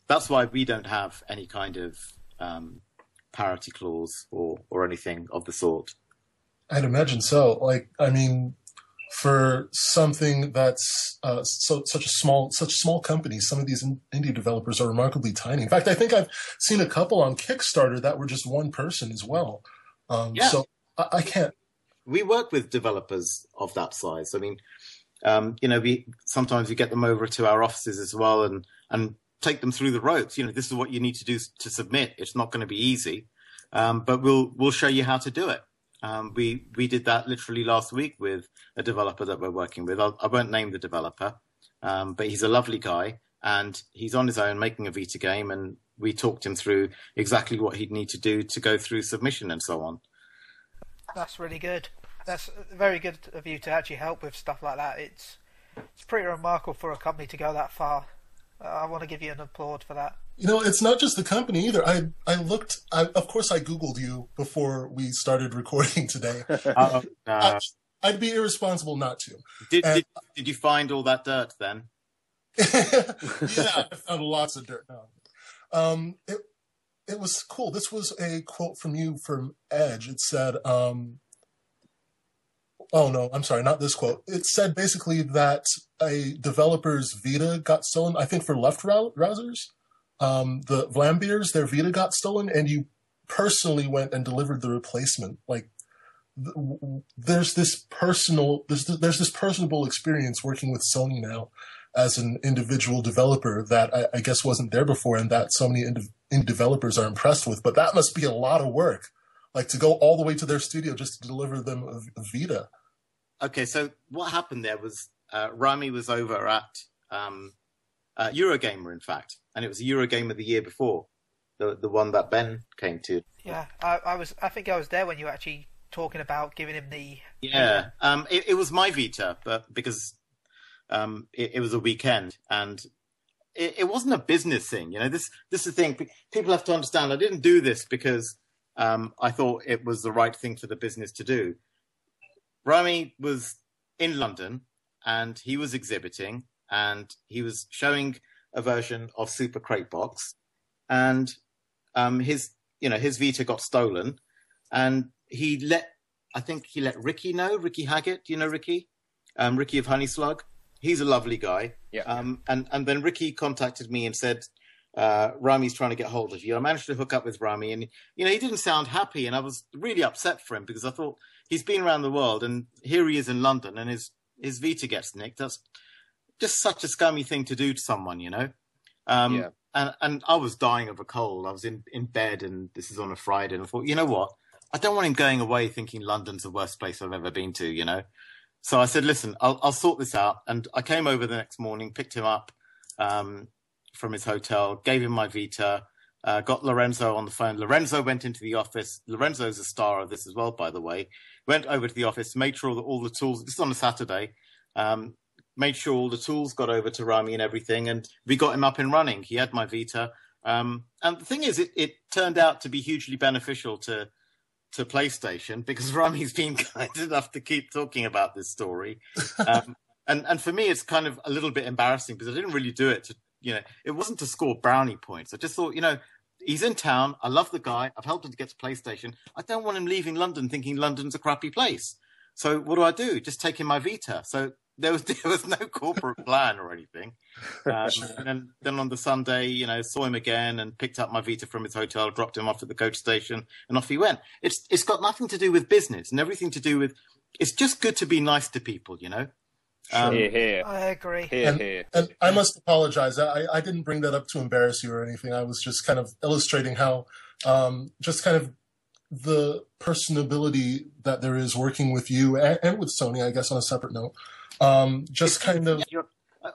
That's why we don't have any kind of um, parity clause or or anything of the sort. I'd imagine so. Like, I mean, for something that's uh, so such a small such small company, some of these indie developers are remarkably tiny. In fact, I think I've seen a couple on Kickstarter that were just one person as well. Um, yeah. So I, I, can't. We work with developers of that size. I mean, um, you know, we sometimes we get them over to our offices as well, and and take them through the ropes. You know, this is what you need to do to submit. It's not going to be easy, um, but we'll we'll show you how to do it. Um, we we did that literally last week with a developer that we're working with. I'll, I will not name the developer, um, but he's a lovely guy and he's on his own making a Vita game. And we talked him through exactly what he'd need to do to go through submission and so on. That's really good. That's very good of you to actually help with stuff like that. It's it's pretty remarkable for a company to go that far. I want to give you an applaud for that. You know, it's not just the company either. I I looked. I, of course, I googled you before we started recording today. uh, I, would be irresponsible not to. Did, and, did, did you find all that dirt then? yeah, I found lots of dirt. No. Um, it it was cool. This was a quote from you from Edge. It said, um, oh no, I'm sorry, not this quote. It said basically that a developer's Vita got stolen, I think for Luftrausers. Um, the Vlambeers, their Vita got stolen, and you personally went and delivered the replacement. Like, there's this personal, there's, there's this personable experience working with Sony now as an individual developer that I, I guess wasn't there before, and that so many indie developers are impressed with. But that must be a lot of work, like to go all the way to their studio just to deliver them a, a Vita. Okay, so what happened there was uh, Rami was over at um, uh, Eurogamer, in fact, and it was Eurogamer the year before, the the one that Ben came to. Yeah, I, I was. I think I was there when you were actually talking about giving him the. Yeah, um, it, it was my Vita, but because um, it, it was a weekend and it, it, wasn't a business thing. You know, this this is the thing. People have to understand. I didn't do this because um, I thought it was the right thing for the business to do. Rami was in London and he was exhibiting and he was showing a version of Super Crate Box, and um, his you know his Vita got stolen, and he let I think he let Ricky know Ricky Haggett. Do you know Ricky? Um, Ricky of Honeyslug. He's a lovely guy. Yeah. Um, and and then Ricky contacted me and said, uh, Rami's trying to get hold of you. I managed to hook up with Rami, and you know he didn't sound happy, and I was really upset for him because I thought he's been around the world, and here he is in London, and his his Vita gets nicked. That's just such a scummy thing to do to someone, you know. Um, yeah. And and I was dying of a cold. I was in in bed, and this is on a Friday, and I thought, you know what? I don't want him going away thinking London's the worst place I've ever been to, you know. So I said, listen, I'll I'll sort this out. And I came over the next morning, picked him up um, from his hotel, gave him my Vita. Uh, got Lorenzo on the phone. Lorenzo went into the office. Lorenzo's a star of this as well, by the way. Went over to the office, made sure that all the tools. This is on a Saturday. Um, made sure all the tools got over to Rami and everything, and we got him up and running. He had my Vita, um, and the thing is, it, it turned out to be hugely beneficial to to PlayStation because Rami's been kind enough to keep talking about this story. Um, and and for me, it's kind of a little bit embarrassing because I didn't really do it to you know it wasn't to score brownie points. I just thought you know he's in town. I love the guy. I've helped him to get to PlayStation. I don't want him leaving London thinking London's a crappy place. So what do I do? Just take him my Vita. So there was there was no corporate plan or anything. Um, and then, then on the Sunday, you know, saw him again and picked up my Vita from his hotel, dropped him off at the coach station, and off he went. It's it's got nothing to do with business and everything to do with. It's just good to be nice to people, you know. Um, here, here. I agree. Here, and, here. and I must apologize. I, I didn't bring that up to embarrass you or anything. I was just kind of illustrating how, um, just kind of the personability that there is working with you and, and with Sony, I guess, on a separate note. Um, just kind of.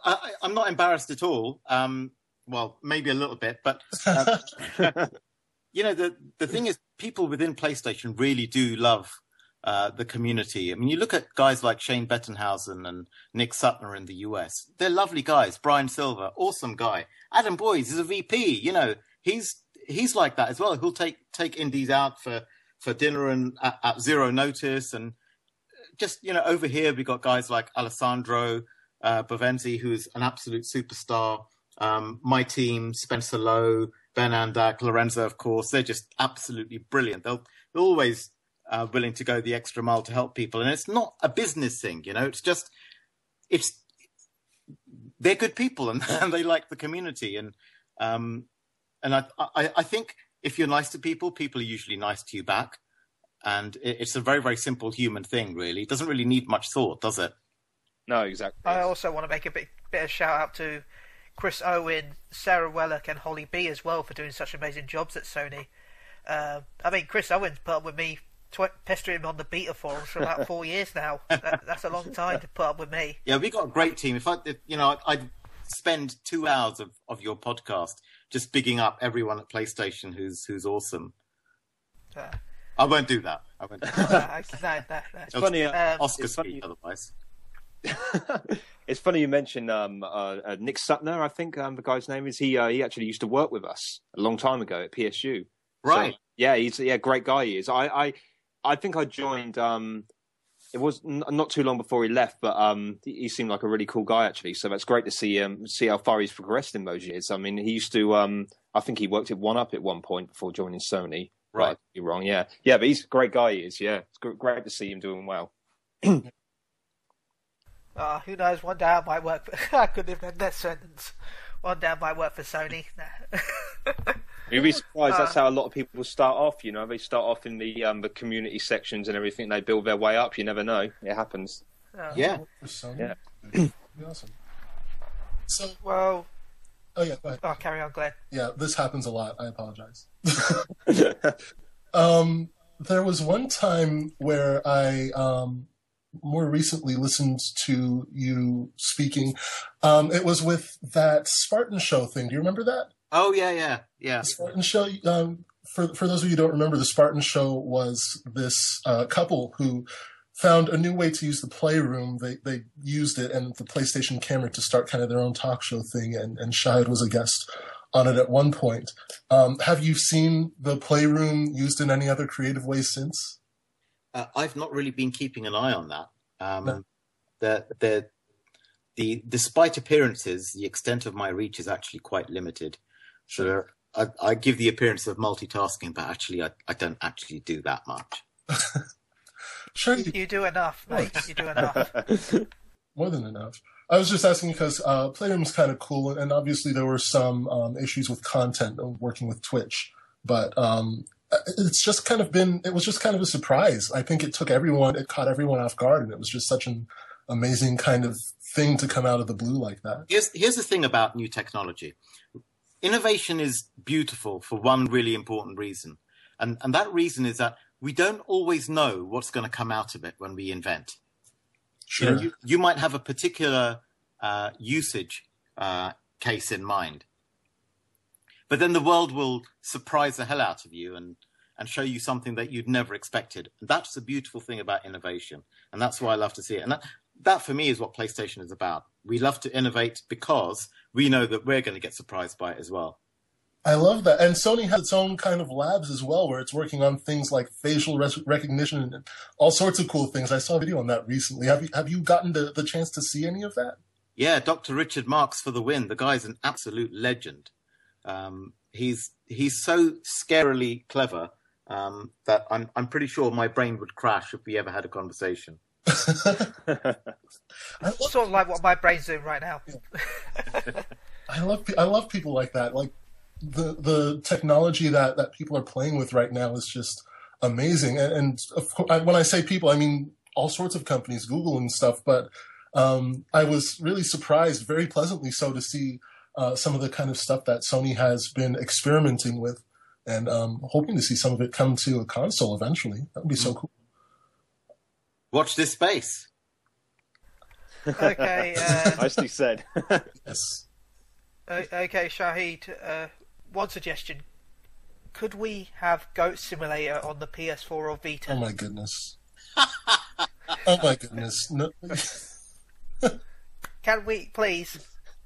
I, am not embarrassed at all. Um, well, maybe a little bit, but uh, you know, the the thing is, people within PlayStation really do love uh, the community. I mean, you look at guys like Shane Bettenhausen and Nick Suttner in the US. They're lovely guys. Brian Silver, awesome guy. Adam Boyes is a VP. You know, he's he's like that as well. He'll take take indies out for for dinner and at, at zero notice and just you know over here we've got guys like Alessandro uh, Bovenzi, who's an absolute superstar. Um, my team, Spencer Lowe, Ben Andac, Lorenzo, of course, they're just absolutely brilliant. They'll, they're always uh, willing to go the extra mile to help people, and it's not a business thing, you know. It's just it's they're good people and, and they like the community, and um, and I, I I think if you're nice to people, people are usually nice to you back. And it's a very, very simple human thing, really. It doesn't really need much thought, does it? No, exactly. I also want to make a bit, bit of shout out to Chris Owen, Sarah Wellock, and Holly B as well for doing such amazing jobs at Sony. Uh, I mean, Chris Owen's put up with me tw- pestering him on the beta forums for about four years now. That, that's a long time to put up with me. Yeah, we've got a great team. If I, if, you know, I'd spend two hours of, of your podcast just bigging up everyone at PlayStation who's who's awesome. Uh, I won't do that. I won't. Do that. no, no, no. It's funny. Um, Oscar it's funny. otherwise. it's funny you mentioned um, uh, uh, Nick Suttner. I think um, the guy's name is. He uh, he actually used to work with us a long time ago at PSU. Right. So, yeah, he's yeah great guy. He is. I I, I think I joined. Um, it was n- not too long before he left, but um, he seemed like a really cool guy actually. So that's great to see um, see how far he's progressed in those years. I mean, he used to. Um, I think he worked at One Up at one point before joining Sony. Right. You're wrong. Yeah. Yeah, but he's a great guy. He is. Yeah. It's great to see him doing well. Uh, who knows? One day I might work. For, I couldn't even end that sentence. One day I might work for Sony. You'd be surprised. That's uh, how a lot of people start off. You know, they start off in the um, the community sections and everything. They build their way up. You never know. It happens. Uh, yeah. Yeah. awesome. So well. Oh yeah. Go ahead. Oh, carry on, Glenn. Yeah, this happens a lot. I apologize. um, there was one time where I um, more recently listened to you speaking. Um, it was with that Spartan Show thing. Do you remember that? Oh yeah, yeah, yeah. The Spartan Show. Um, for for those of you who don't remember, the Spartan Show was this uh, couple who found a new way to use the playroom. They they used it and the PlayStation camera to start kind of their own talk show thing. And and Shahid was a guest on it at one point. Um, have you seen the playroom used in any other creative ways since? Uh, I've not really been keeping an eye on that. Um, no. the, the, the, despite appearances, the extent of my reach is actually quite limited. So I, I give the appearance of multitasking, but actually, I, I don't actually do that much. sure, you, you do enough, mate. You do enough. More than enough. I was just asking because uh, is kind of cool, and obviously there were some um, issues with content and working with Twitch, but um, it's just kind of been it was just kind of a surprise. I think it took everyone, it caught everyone off guard, and it was just such an amazing kind of thing to come out of the blue like that. Here's here's the thing about new technology. Innovation is beautiful for one really important reason. And and that reason is that we don't always know what's going to come out of it when we invent. Sure. You, know, you, you might have a particular uh, usage uh, case in mind, but then the world will surprise the hell out of you and and show you something that you'd never expected. And that's the beautiful thing about innovation, and that's why I love to see it. And that, that for me is what PlayStation is about. We love to innovate because we know that we're going to get surprised by it as well. I love that. And Sony has its own kind of labs as well, where it's working on things like facial res- recognition and all sorts of cool things. I saw a video on that recently. Have you have you gotten the, the chance to see any of that? Yeah, Dr. Richard Marks for the win. The guy's an absolute legend. Um, he's he's so scarily clever um, that I'm I'm pretty sure my brain would crash if we ever had a conversation. Sort of like what my brain's doing right now. I love I love people like that. Like the the technology that that people are playing with right now is just amazing. And, and of course, when I say people, I mean all sorts of companies, Google and stuff. But um, I was really surprised, very pleasantly so, to see uh, some of the kind of stuff that Sony has been experimenting with, and um, hoping to see some of it come to a console eventually. That would be so cool. Watch this space. Okay, uh, Nicely said. Yes. o- okay, Shahid. Uh, one suggestion: Could we have Goat Simulator on the PS4 or Vita? Oh my goodness. oh my goodness. No. Can we, please,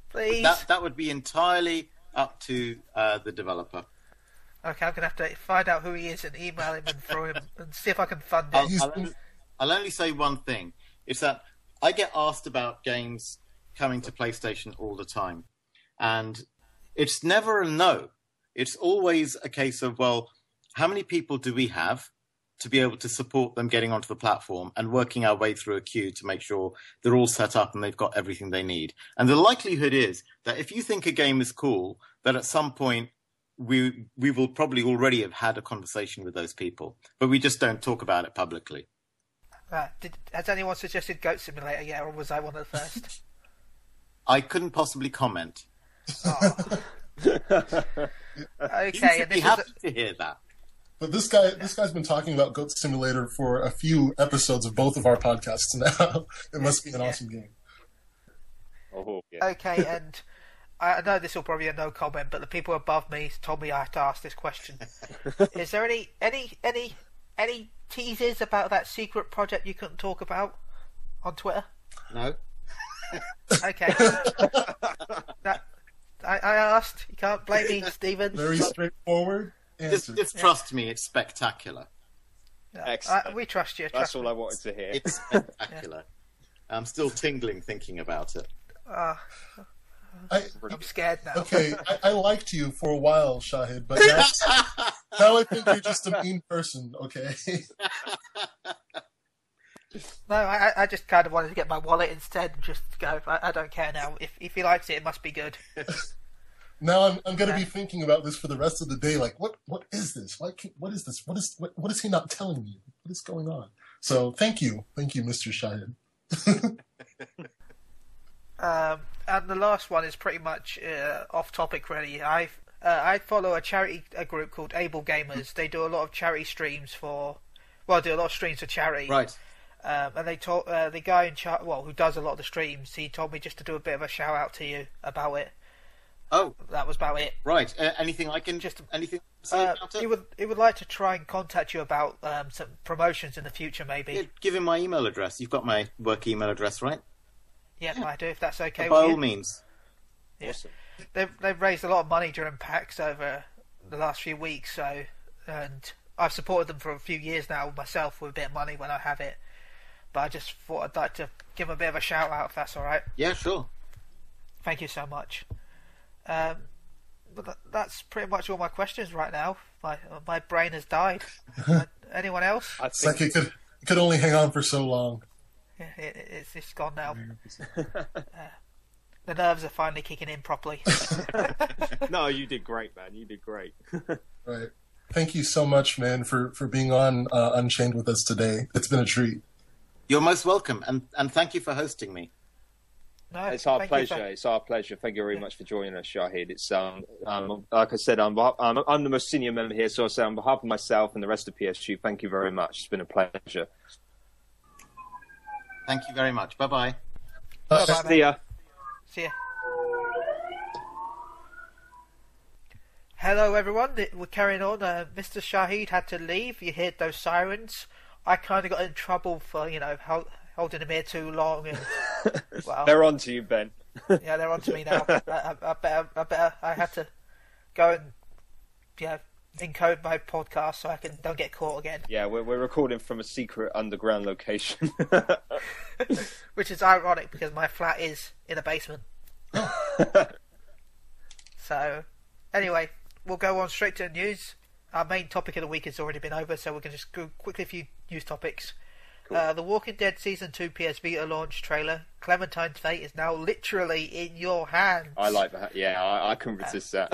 please? That that would be entirely up to uh, the developer. Okay, I'm gonna have to find out who he is and email him and throw him and see if I can fund I'll, it. I'll, only, I'll only say one thing: is that I get asked about games coming to PlayStation all the time, and it's never a no. It's always a case of well, how many people do we have to be able to support them getting onto the platform and working our way through a queue to make sure they're all set up and they've got everything they need. And the likelihood is that if you think a game is cool, that at some point we we will probably already have had a conversation with those people, but we just don't talk about it publicly. Uh, did, has anyone suggested Goat Simulator yet, or was I one of the first? I couldn't possibly comment. Oh. You okay, should and be this is happy to hear that. But this guy, this guy's been talking about Goat Simulator for a few episodes of both of our podcasts now. it must be an awesome game. oh, yeah. okay, and I know this will probably be a no comment, but the people above me told me I had to ask this question. is there any any any any teasers about that secret project you couldn't talk about on Twitter? No, Okay, that I, I asked. You can't blame me, Stephen. Very straightforward just, just trust me. It's spectacular. Excellent. Uh, we trust you. That's Trust all me. I wanted to hear. It's spectacular. I'm still tingling thinking about it. Uh, I, I'm scared now. okay, I, I liked you for a while, Shahid, but now, now I think you're just a mean person. Okay. No, I, I just kind of wanted to get my wallet instead and just go. I, I don't care now. If if he likes it, it must be good. now I'm, I'm going to Yeah. be thinking about this for the rest of the day. Like, what what is this? Why can't, what is this? What is what, what is he not telling me? What is going on? So thank you, thank you, Mr. Shahid. Um, and the last one is pretty much uh, off topic, really. I uh, I follow a charity a group called Able Gamers. They do a lot of charity streams for, well, do a lot of streams for charity. Right. Um, and they told uh, the guy in char- well, who does a lot of the streams. He told me just to do a bit of a shout out to you about it. Oh, That was about it. right. Uh, anything I can Just- anything Uh, about it? he would he would like to try and contact you about um, some promotions in the future, maybe. Yeah, give him my email address. You've got my work email address, right? Yeah, I do. If that's okay By with all you. means. Awesome. they've they've raised a lot of money during PAX over the last few weeks, so and I've supported them for a few years now myself with a bit of money when I have it. But I just thought I'd like to give a bit of a shout out if that's all right. Yeah, sure. Thank you so much. Um, but that, that's pretty much all my questions right now. My my brain has died. Anyone else? I It's like think it could it could only hang on for so long. Yeah, it, it's it's gone now. Uh, the nerves are finally kicking in properly. no, you did great, man. You did great. Right. Thank you so much, man, for for being on uh, Unchained with us today. It's been a treat. You're most welcome, and and thank you for hosting me. No, It's our pleasure. for- It's our pleasure. Thank you very much for joining us, Shahid. It's um, um like I said, I'm, I'm I'm the most senior member here, so I say on behalf of myself and the rest of PSU, thank you very much. It's been a pleasure. Thank you very much. Bye bye. Bye-bye, mate. See ya. See ya. Hello, everyone. We're carrying on. Uh, Mr. Shahid had to leave. You heard those sirens. I kind of got in trouble for you know hel- holding them here too long. And, well, They're on to you, Ben. yeah, they're on to me now. I, I, I better, I better, I had to go and, yeah, encode my podcast so I can don't get caught again. Yeah, we're we're recording from a secret underground location. Which is ironic because my flat is in a basement. so, anyway, we'll go on straight to the news. Our main topic of the week has already been over, so we can just go quickly a few news topics. Uh, the Walking Dead Season 2 PS Vita launch trailer, Clementine's Fate, is now literally in your hands. I like that. Yeah, I, I couldn't resist that.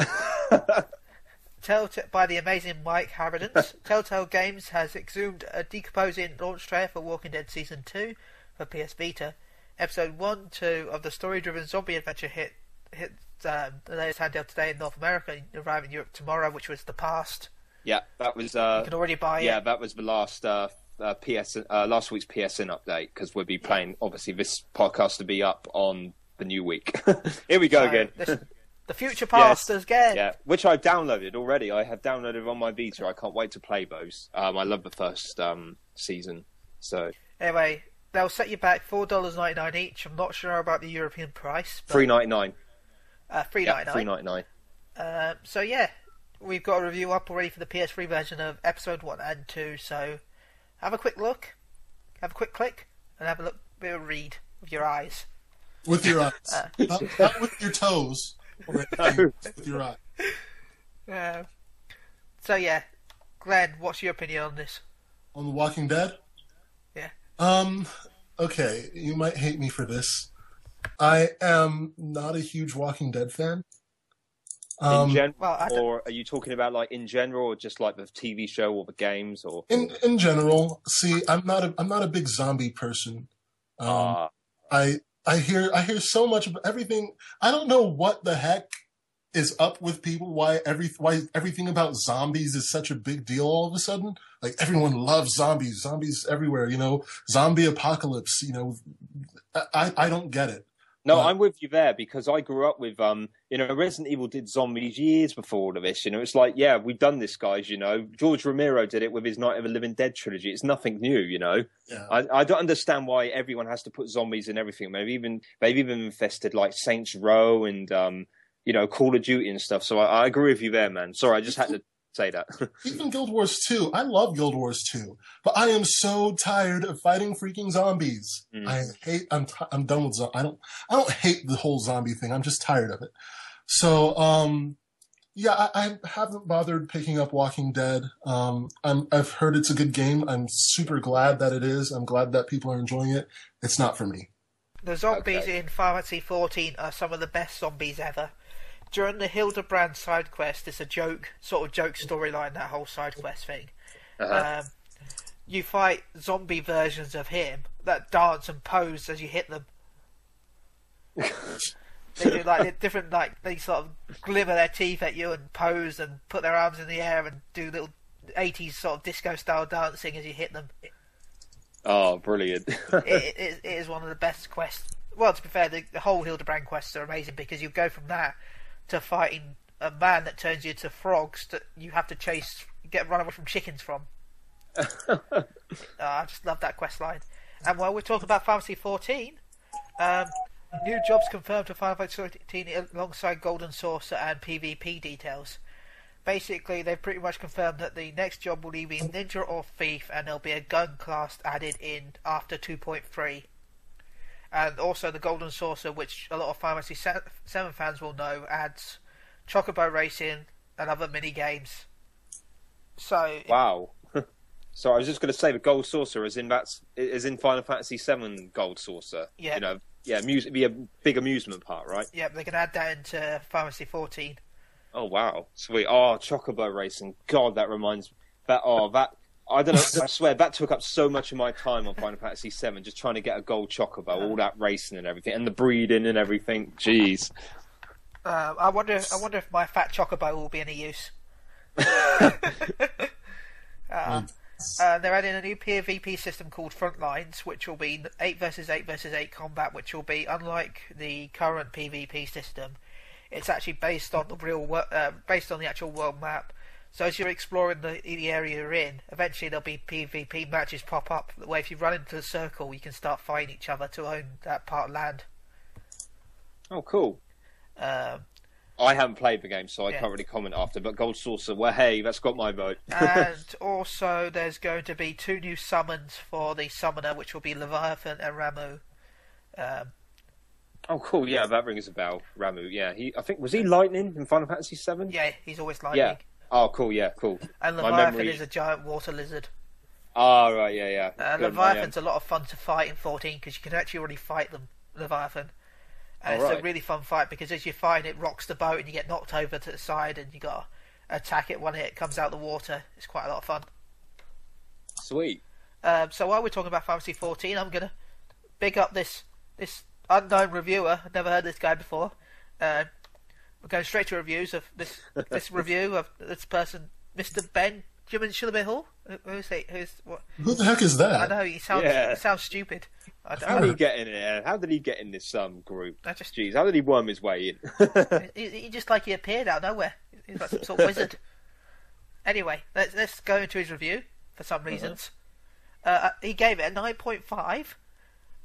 Telltale, by the amazing Mike Harradence, Telltale Games has exhumed a decomposing launch trailer for Walking Dead Season 2 for PS Vita. Episode 1 2 of the story driven zombie adventure hit hit um, the latest handheld today in North America, arrive in Europe tomorrow, which was the past. yeah, that was. Uh, You can already buy yeah, it. that was the last uh, uh, PS uh, last week's PSN update because we'll be playing. Obviously, this podcast to be up on the new week. Here we go So, again. this- the future past Yes. again. yeah, which I've downloaded already. I have downloaded on my Vita. I can't wait to play those. Um, I love the first um, season. So Anyway, they'll set you back $4.99 each. I'm not sure about the European price. But, three ninety nine. uh, $3.99. Yeah, three ninety nine. Um, so yeah, we've got a review up already for the PS3 version of episode one and two. So have a quick look, have a quick click, and have a look, bit of read with your eyes. with your eyes, Uh. not, not with your toes. with your eye. Uh, so yeah, Glenn, what's your opinion on this? On The Walking Dead. Yeah. Um. Okay, you might hate me for this. I am not a huge Walking Dead fan. Um, in gen- well, or are you talking about like in general, or just like the TV show or the games, or in in general, see, I'm not a I'm not a big zombie person. Um, Ah, I I hear I hear so much of everything. I don't know what the heck is up with people. Why every why everything about zombies is such a big deal all of a sudden. Like everyone loves zombies, zombies everywhere. You know, zombie apocalypse. You know, I I, I don't get it. No, I'm with you there because I grew up with um, you know, Resident Evil did zombies years before all of this. You know, it's like, yeah, we've done this, guys. You know, George Romero did it with his Night of the Living Dead trilogy. It's nothing new. You know, Yeah. I, I don't understand why everyone has to put zombies in everything. They've even they've even infested like Saints Row and um, you know, Call of Duty and stuff. So I, I agree with you there, man. Sorry, I just had to say that. Even Guild Wars 2. I love Guild Wars 2, but I am so tired of fighting freaking zombies. Mm. I hate. I'm t- I'm done with. Zo- I don't. I don't hate the whole zombie thing. I'm just tired of it. So, um, yeah, I, I haven't bothered picking up Walking Dead. Um, I'm, I've heard it's a good game. I'm super glad that it is. I'm glad that people are enjoying it. It's not for me. The zombies Okay. in Final Fantasy 14 are some of the best zombies ever. During the Hildebrand side quest, it's a joke, sort of joke storyline, that whole side quest thing. Uh-huh. Um, you fight zombie versions of him that dance and pose as you hit them. they do like different, like they sort of glimmer their teeth at you and pose and put their arms in the air and do little 80s sort of disco style dancing as you hit them. oh, brilliant. it, it, it is one of the best quests. Well, to be fair, the, the whole Hildebrand quests are amazing because you go from that to fighting a man that turns you into frogs that you have to chase, get run away from chickens from. Oh, I just love that quest line. And while we're talking about Fantasy 14, um, new jobs confirmed for Final Fantasy 14 alongside Golden Saucer and PvP details. Basically, they've pretty much confirmed that the next job will either be Ninja or Thief, and there'll be a gun class added in after 2.3. And also the Golden Saucer, which a lot of Final Fantasy 7 fans will know, adds Chocobo Racing and other mini games. So, Wow. so I was just going to say the gold saucer is in that's is in Final Fantasy VII gold saucer. Yeah. You know, yeah, mus- be a big amusement part, right? yeah, they can add that into Final Fantasy 14. Oh wow, sweet. Oh, Chocobo racing. God, that reminds that. Oh, that. I don't know. I swear that took up so much of my time on Final Fantasy VII, just trying to get a gold Chocobo, all that racing and everything, and the breeding and everything. Jeez. Uh, I wonder. I wonder if my fat chocobo will be any use. uh, uh, they're adding a new PvP system called Frontlines, which will be eight versus eight versus eight combat, which will be unlike the current PvP system. It's actually based on the real, wo- uh, based on the actual world map. So as you're exploring the the area you're in, eventually there'll be PvP matches pop up. Where if you run into a circle, you can start fighting each other to own that part of land. Oh, cool. Um, I haven't played the game, so I Yeah. can't really comment after. But Gold Saucer, well, hey, that's got my vote. and also, there's going to be two new summons for the summoner, which will be Leviathan and Ramuh. Um, oh, cool. Yeah, that rings a bell. Ramuh. Yeah, he. I think was he Lightning in Final Fantasy Seven. yeah, he's always lightning. Yeah. Oh, cool. Yeah, cool. And Leviathan memory- is a giant water lizard. Oh, right. Yeah, yeah. Uh, Good, Leviathan's a lot of fun to fight in 14 because you can actually already fight them, Leviathan. And it's a really fun fight because as you fight, it rocks the boat and you get knocked over to the side and you got to attack it when it comes out the water. It's quite a lot of fun. Sweet. Um, so while we're talking about Fantasy 14, I'm gonna big up this this unknown reviewer. I've never heard this guy before. Um, we're going straight to reviews of this this review of this person, Mr. Ben Jimin Shillabihall. Who- Who's he? Who's what? Who the heck is that? I know he sounds Yeah. he sounds stupid. I How did he get in there? How did he get in this um group? I just Jeez, how did he worm his way in? he, he just like he appeared out of nowhere. He's like some sort of wizard. Anyway, let's let's go into his review for some reasons. Uh, he gave it a nine point five.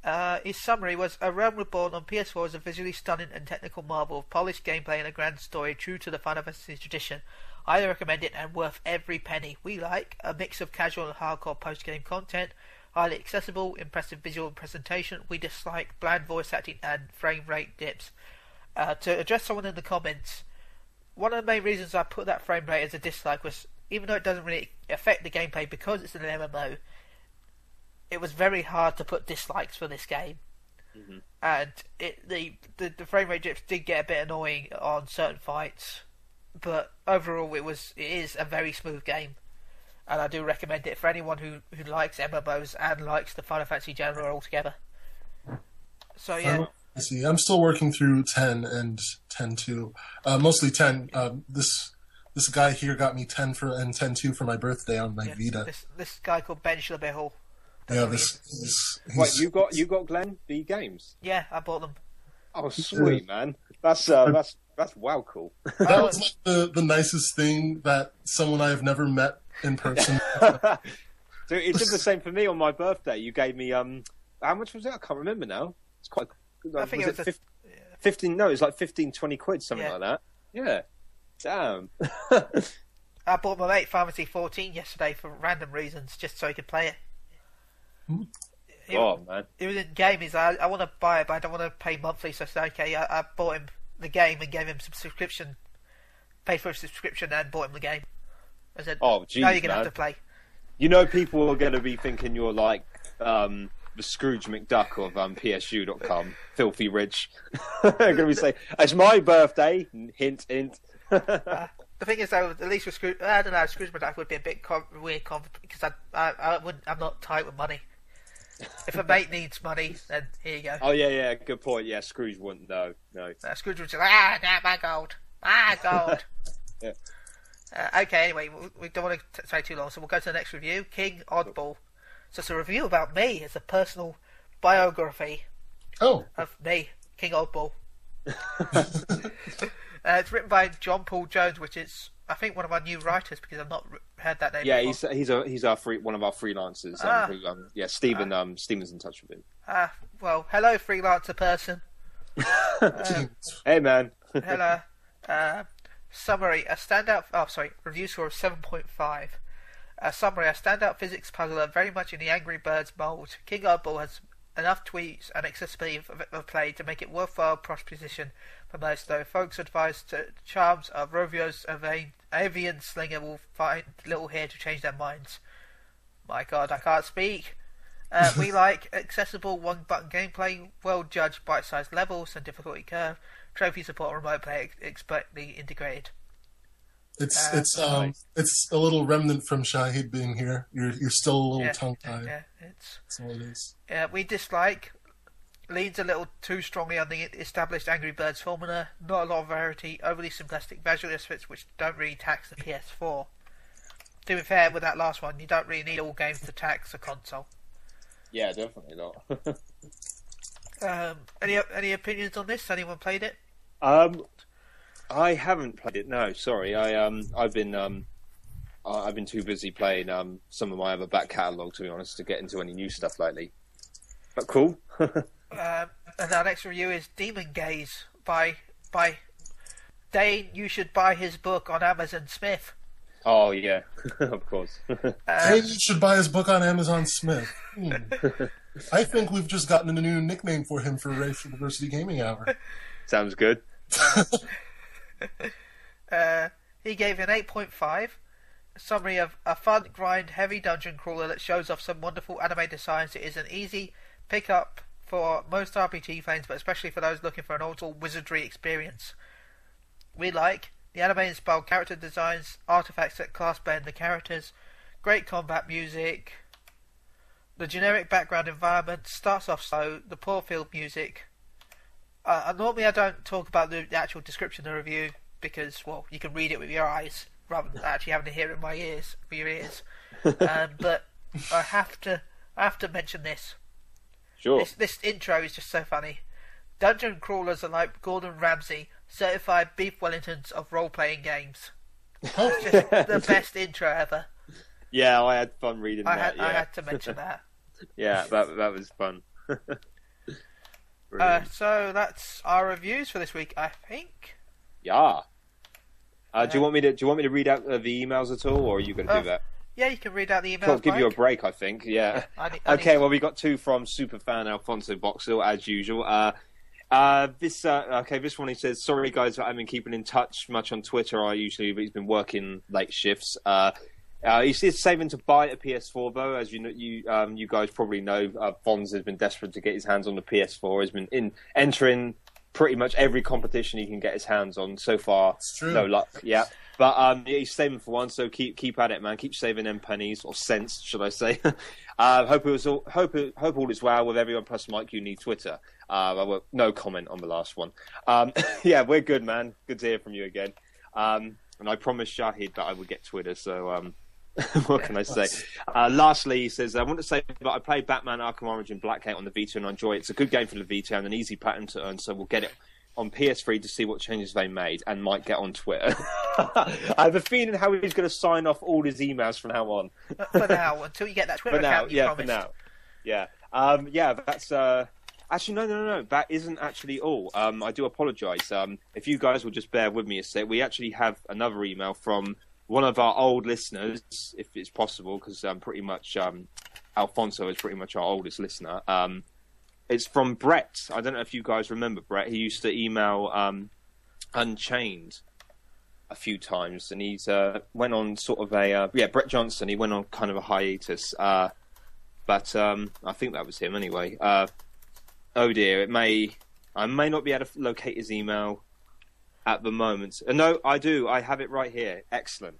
Uh, his summary was A Realm Reborn on PS4 is a visually stunning and technical marvel of polished gameplay and a grand story true to the Final Fantasy tradition. I recommend it and worth every penny. We like a mix of casual and hardcore post game content, highly accessible, impressive visual presentation. We dislike bland voice acting and frame rate dips. Uh, to address someone in the comments, one of the main reasons I put that frame rate as a dislike was even though it doesn't really affect the gameplay because it's an MMO, it was very hard to put dislikes for this game. And it the, the the frame rate dips did get a bit annoying on certain fights, but overall it was it is a very smooth game, and I do recommend it for anyone who, who likes MMOs and likes the Final Fantasy genre altogether. So yeah, I see. I'm still working through 10 and 10 2. Uh, mostly 10. Um, this this guy here got me 10 for and 10 2 for my birthday on my yeah, Vita. this this guy called Ben Schlebehall. Yeah, this is. Wait, you got you got Glenn the games? Yeah, I bought them. Oh, sweet man. That's uh, that's that's wow cool. That was like the, the nicest thing that someone I have never met in person. So it did the same for me on my birthday. You gave me um, how much was it? I can't remember now. It's quite. I think was it was a- fif- fifteen. No, it was like 15, 20 quid, something Yeah. like that. Yeah. Damn. I bought my mate Fantasy 14 yesterday for random reasons, just so he could play it. He, oh man. he was in game. He's like, I, I want to buy it, but I don't want to pay monthly. So I said, okay, I, I bought him the game and gave him some subscription, paid for a subscription and bought him the game. I said, Oh, geez, now you're gonna man. have to play. You know, people are going to be thinking you're like um, the Scrooge McDuck of um, PSU.com, filthy rich. They're going to be saying, "It's my birthday." Hint, hint. The thing is, though, at least with Scrooge, I don't know, Scrooge McDuck would be a bit com- weird com- because I, I, I wouldn't, I'm not tight with money. If a mate needs money, then here you go. oh yeah, yeah. Good point. Yeah, Scrooge wouldn't. No, no. Uh, Scrooge was just like, ah, nah, my gold, my gold. Yeah. uh, okay, anyway, we, we don't want to t- say too long, so we'll go to the next review. King Oddball. So it's a review about me. It's a personal biography oh, of me, King Oddball. uh, it's written by John Paul Jones, which is, I think, one of our new writers because I've not heard that name. Yeah, before. he's he's a he's our free one of our freelancers. Um, Ah. who, um, yeah, Stephen. Um, Stephen's in touch with him. Ah, well, hello, freelancer person. jeez. Hey man. Hello. Uh, summary: A standout. Oh, sorry. Review score of seven point five. A summary: A standout physics puzzler, very much in the Angry Birds mold. King Oddball has enough tweets and accessibility of, of play to make it worthwhile proposition for most. Though folks advise to charms of Rovio's avian, avian slinger will find little here to change their minds. My God, I can't speak. Uh, we like accessible one-button gameplay, well-judged bite-sized levels and difficulty curve. Trophy support and remote play expertly integrated. It's Uh, it's um it's a little remnant from Shahid being here. You're you're still a little Yeah, tongue tied. yeah, it's That's all it is. uh, we dislike leans a little too strongly on the established Angry Birds formula. Not a lot of variety, overly simplistic visual aspects which don't really tax the PS4. To be fair, with that last one, you don't really need all games to tax a console. Yeah, definitely not. Um, any any opinions on this? Anyone played it? um, I haven't played it. No, sorry. I um, I've been um, I- I've been too busy playing um, some of my other back catalogue, to be honest, to get into any new stuff lately. But cool. Um, and our next review is Demon Gaze by by Dane. You should buy his book on Amazon Smith. oh yeah, of course. Hey, you should buy his book on Amazon Smith. Hmm. I think we've just gotten a new nickname for him for Race University Gaming Hour. Sounds good. Uh, he gave an 8.5. A summary of a fun, grind, heavy dungeon crawler that shows off some wonderful anime designs. It is an easy pick up for most RPG fans, but especially for those looking for an old school wizardry experience. We like the anime inspired character designs, artifacts that class bend the characters, great combat music, the generic background environment starts off slow, the poor field music. Uh, and normally I don't talk about the, the actual description of the review because, well, you can read it with your eyes rather than actually having to hear it in my ears with your ears. um, but I have to, I have to mention this. Sure. This this intro is just so funny. Dungeon crawlers are like Gordon Ramsay, certified beef Wellingtons of role playing games. Just the best intro ever. Yeah, I had fun reading I that. had yeah, I had to mention that. yeah, that that was fun. Uh, so that's our reviews for this week, I think. yeah. Uh, do you want me to do you want me to read out uh, the emails at all, or are you going to Uh, do that? Yeah, you can read out the emails. I'll give you a break, I think. Yeah. I need- I okay. need- Well, we got two from superfan Alfonso Boxhill as usual. Uh, uh, this uh, okay. This one he says, "Sorry guys, I haven't been keeping in touch much on Twitter. I usually, but he's been working late shifts. Uh, uh, he's just saving to buy a PS4 though, as you know, you um, you guys probably know. Uh, Fonz has been desperate to get his hands on the PS4. He's been in entering pretty much every competition he can get his hands on so far. It's true. No luck. Yeah. But um, yeah, he's saving for one, so keep keep at it, man. Keep saving them pennies or cents, should I say? uh, hope it was all, hope it, hope all is well with everyone. Plus, Mike, you need Twitter. Uh, I will, no comment on the last one. Um, yeah, we're good, man. Good to hear from you again. Um, and I promised Shahid that I would get Twitter. So um, what can I say? Uh, lastly, he says, I want to say that I played Batman Arkham Origin Blackgate on the Vita and I enjoy it. It's a good game for the Vita and an easy pattern to earn, so we'll get it on PS3 to see what changes they made and might get on Twitter. I have a feeling how he's going to sign off all his emails from now on. for now, until you get that Twitter For now, account you yeah, promised. for now. Yeah. Um, yeah, that's. Uh, actually, no, no, no, no. That isn't actually all. Um, I do apologise. Um, if you guys will just bear with me a sec, we actually have another email from one of our old listeners, if it's possible, because um, pretty much um, Alfonso is pretty much our oldest listener. Um, it's from Brett. I don't know if you guys remember Brett. He used to email um, Unchained a few times, and he's uh, went on sort of a uh, yeah Brett Johnson. He went on kind of a hiatus, uh, but um, I think that was him anyway. Uh, oh dear, it may I may not be able to locate his email at the moment. Uh, no, I do. I have it right here. Excellent.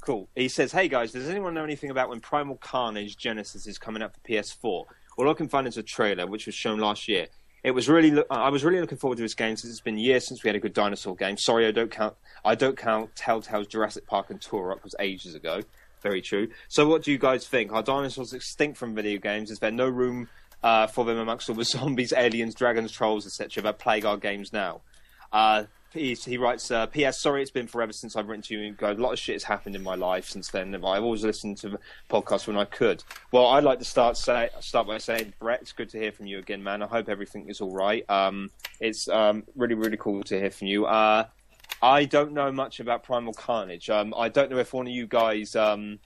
Cool. He says, "Hey guys, does anyone know anything about when Primal Carnage Genesis is coming out for PS4?" All I can find is a trailer, which was shown last year. It was really, lo- I was really looking forward to this game since it's been years since we had a good dinosaur game. Sorry, I don't count. I don't count Telltale's Jurassic Park and Turok was ages ago. Very true. So, what do you guys think? Are dinosaurs extinct from video games? Is there no room uh, for them amongst all the zombies, aliens, dragons, trolls, etc. that plague our games now? Uh, he, he writes, uh, P.S. Sorry, it's been forever since I've written to you. A lot of shit has happened in my life since then. I've always listened to podcasts when I could. Well, I'd like to start say start by saying, Brett, it's good to hear from you again, man. I hope everything is all right. Um, it's um, really, really cool to hear from you. Uh, I don't know much about Primal Carnage. Um, I don't know if one of you guys. Um,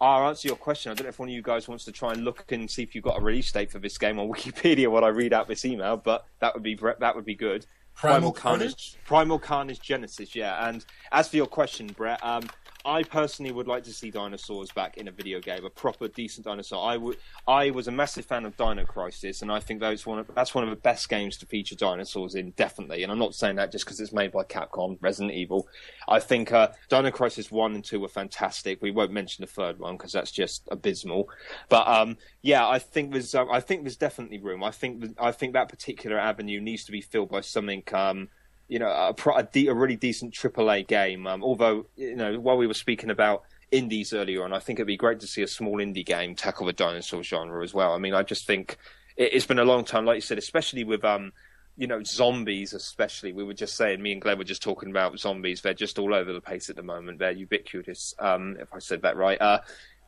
I'll answer your question. I don't know if one of you guys wants to try and look and see if you've got a release date for this game on Wikipedia when I read out this email, but that would be that would be good. Primal Carnage? Primal Carnage Genesis, yeah. And as for your question, Brett, um, I personally would like to see dinosaurs back in a video game, a proper decent dinosaur. I would. I was a massive fan of Dino Crisis, and I think that's one of that's one of the best games to feature dinosaurs in, definitely. And I'm not saying that just because it's made by Capcom, Resident Evil. I think uh, Dino Crisis one and two were fantastic. We won't mention the third one because that's just abysmal. But um, yeah, I think there's uh, I think there's definitely room. I think I think that particular avenue needs to be filled by something. Um, you know, a, a, de- a really decent AAA game. Um, although, you know, while we were speaking about indies earlier on, I think it'd be great to see a small indie game tackle the dinosaur genre as well. I mean, I just think it, it's been a long time, like you said, especially with um, you know, zombies especially. We were just saying, me and Glenn were just talking about zombies. They're just all over the place at the moment. They're ubiquitous. Um, if I said that right. Uh,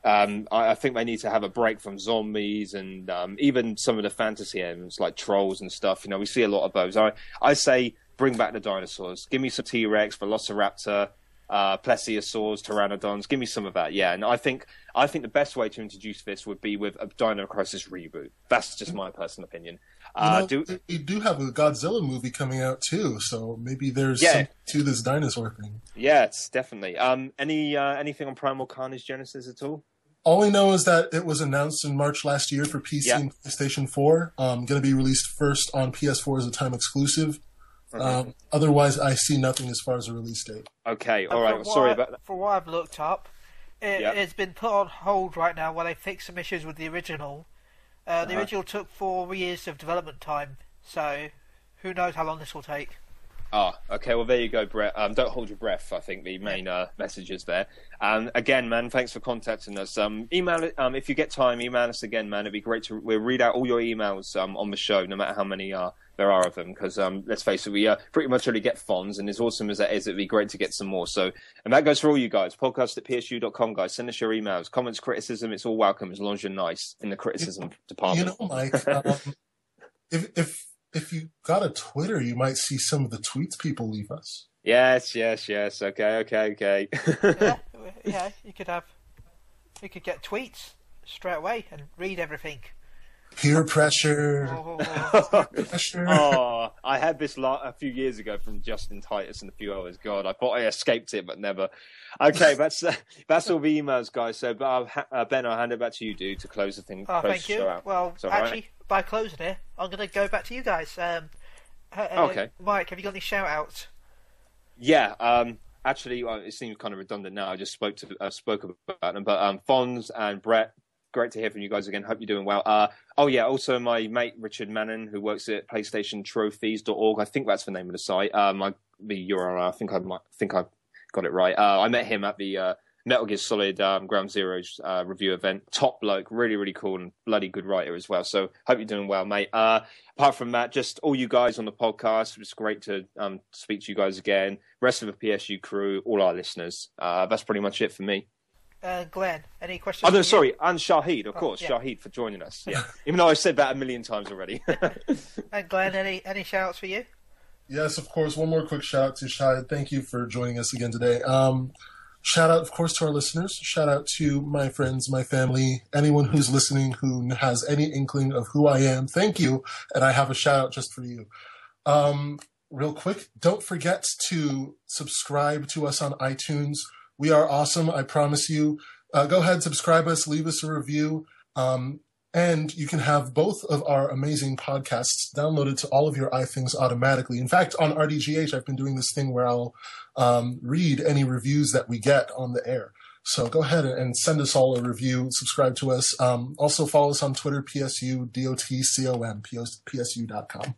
um, I, I, think they need to have a break from zombies and um, even some of the fantasy elements like trolls and stuff. You know, we see a lot of those. I I say bring back the dinosaurs. Give me some T Rex, Velociraptor, uh, plesiosaurs, pteranodons. Give me some of that. Yeah, and I think I think the best way to introduce this would be with a Dino Crisis reboot. That's just my personal opinion. Uh, you know, do, we do have a Godzilla movie coming out too, so maybe there's yeah. to this dinosaur thing. Yes, definitely. Um, any uh, anything on Primal Carnage Genesis at all? All we know is that it was announced in March last year for PC yeah. and PlayStation 4. Um, going to be released first on PS4 as a time exclusive. Mm-hmm. Um, otherwise, I see nothing as far as a release date. Okay, all right. Sorry I, about that. For what I've looked up, it, has been put on hold right now while they fix some issues with the original. Uh, the uh-huh. original took four years of development time, so who knows how long this will take. Ah, okay. Well, there you go, Brett. Um, don't hold your breath. I think the main uh, message is there. Um, again, man, thanks for contacting us. Um, email um, if you get time. Email us again, man. It'd be great to we'll read out all your emails um, on the show, no matter how many uh, there are of them. Because um, let's face it, we uh, pretty much only get Fonz, and as awesome as that is, it'd be great to get some more. So, and that goes for all you guys. Podcast at psu.com, guys. Send us your emails, comments, criticism. It's all welcome as long as you're nice in the criticism department. You know, Mike. if if if you got a Twitter, you might see some of the tweets people leave us. Yes, yes, yes. Okay, okay, okay. yeah, yeah. You could have, you could get tweets straight away and read everything. Peer pressure. Oh, pressure. oh I had this a few years ago from Justin Titus and a few others. God, I thought I escaped it, but never. Okay, that's uh, that's all the emails, guys. So, uh, uh, Ben, I'll hand it back to you, dude, to close the thing. Oh, thank you. Well, actually, right? by closing it, I'm going to go back to you guys. Um, uh, okay. Mike, have you got any shout outs? Yeah, um, actually, well, it seems kind of redundant now. I just spoke to uh, spoke about them, but um, Fonz and Brett, great to hear from you guys again. Hope you're doing well. Uh, oh yeah, also my mate Richard Mannon, who works at PlayStationTrophies.org. I think that's the name of the site. Uh, my the URL. I think I might think I got it right. Uh, I met him at the uh, Metal Gear Solid um, Ground Zeroes uh, review event. Top bloke, really, really cool and bloody good writer as well. So hope you're doing well, mate. Uh, apart from that, just all you guys on the podcast. It's great to um, speak to you guys again. Rest of the PSU crew, all our listeners. Uh, that's pretty much it for me. Uh, Glenn, any questions? Oh, no, sorry, you? and Shahid, of oh, course, yeah. Shahid for joining us. Yeah, even though I've said that a million times already. and Glenn, any any shout outs for you? Yes, of course. One more quick shout out to Shahid. Thank you for joining us again today. Um, Shout out, of course, to our listeners. Shout out to my friends, my family, anyone who's listening who has any inkling of who I am. Thank you. And I have a shout out just for you. Um, real quick, don't forget to subscribe to us on iTunes. We are awesome. I promise you. Uh, go ahead, subscribe us, leave us a review. Um, and you can have both of our amazing podcasts downloaded to all of your iThings automatically. In fact, on RDGH, I've been doing this thing where I'll um, read any reviews that we get on the air. So go ahead and send us all a review. Subscribe to us. Um, also follow us on Twitter, PSU, DOTCOM, PSU.com.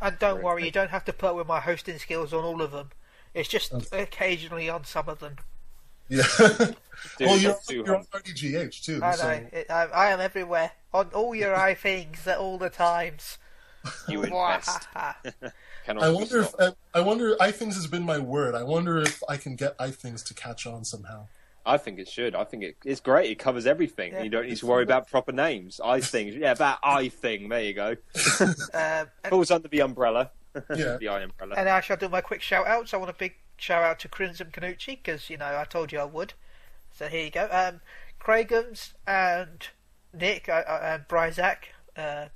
And don't worry, you don't have to put up with my hosting skills on all of them. It's just okay. occasionally on some of them. Yeah. well, you're, you're on RDGH too. I know. It, I, I, am everywhere on all your i things at all the times. You invest. I wonder if I, I wonder iThings has been my word. I wonder if I can get iThings to catch on somehow. I think it should. I think it, it's great. It covers everything. Yeah, you don't need to worry about proper names. I things. Yeah, that I thing. There you go. um, Falls under the umbrella. Yeah. the eye umbrella. And I shall do my quick shout outs. I want a big shout out to Crimson Canucci because, you know, I told you I would. So here you go. Um, Craigums and Nick uh, uh, and Bryzak. Uh,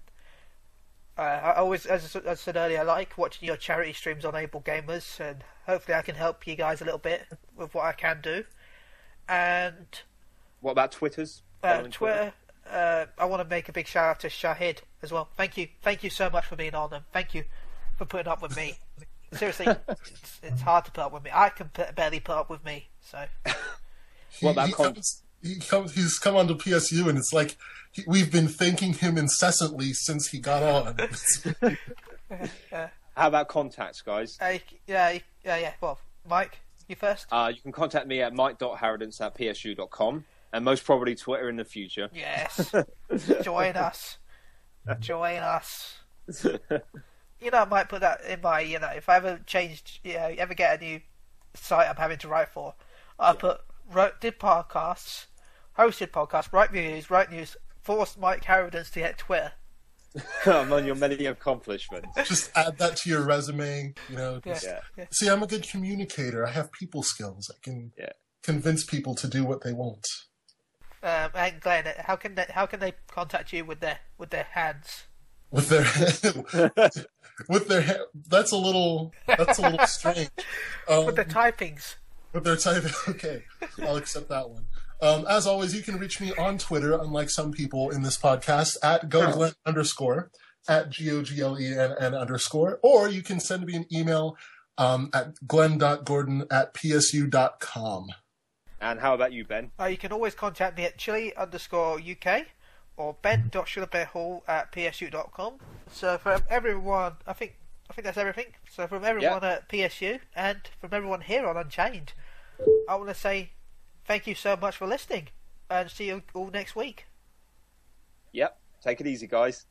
uh, I always, as I said earlier, I like watching your charity streams on Able Gamers, and hopefully I can help you guys a little bit with what I can do. And what about Twitter's? Uh, Twitter. Uh, I want to make a big shout out to Shahid as well. Thank you, thank you so much for being on, and thank you for putting up with me. Seriously, it's, it's, hard to put up with me. I can barely put up with me. So, what about he, comes, he comes, he's come onto PSU, and it's like he, we've been thanking him incessantly since he got on. How about contacts, guys? Uh, yeah, yeah, yeah. Well, Mike, you first. Uh, you can contact me at mike.harradence at psu.com and most probably Twitter in the future. Yes. Join us. Join us. You know, I might put that in my, you know, if I ever changed, you know, ever get a new site I'm having to write for, I put wrote, did podcasts, hosted podcasts, write reviews, write news, forced Mike Harradence to get Twitter. Among your many accomplishments. Just add that to your resume. You know. Yeah. Yeah. See, I'm a good communicator. I have people skills. I can Yeah. convince people to do what they want. Um, and Glenn, how can they, how can they contact you with their with their hands? With their with their ha- that's a little that's a little strange um, With their typings. with their type okay i'll accept that one um, as always you can reach me on twitter unlike some people in this podcast at goglenn underscore at g-o-g-l-e-n-n underscore or you can send me an email um, at glenn.gordon at psu.com And how about you, Ben? Uh, you can always contact me at chili underscore UK or ben.sugarbearhall at psu.com. So from everyone, I think I think that's everything. So from everyone at PSU and from everyone here on Unchained, I want to say thank you so much for listening and see you all next week. Yep. Take it easy, guys.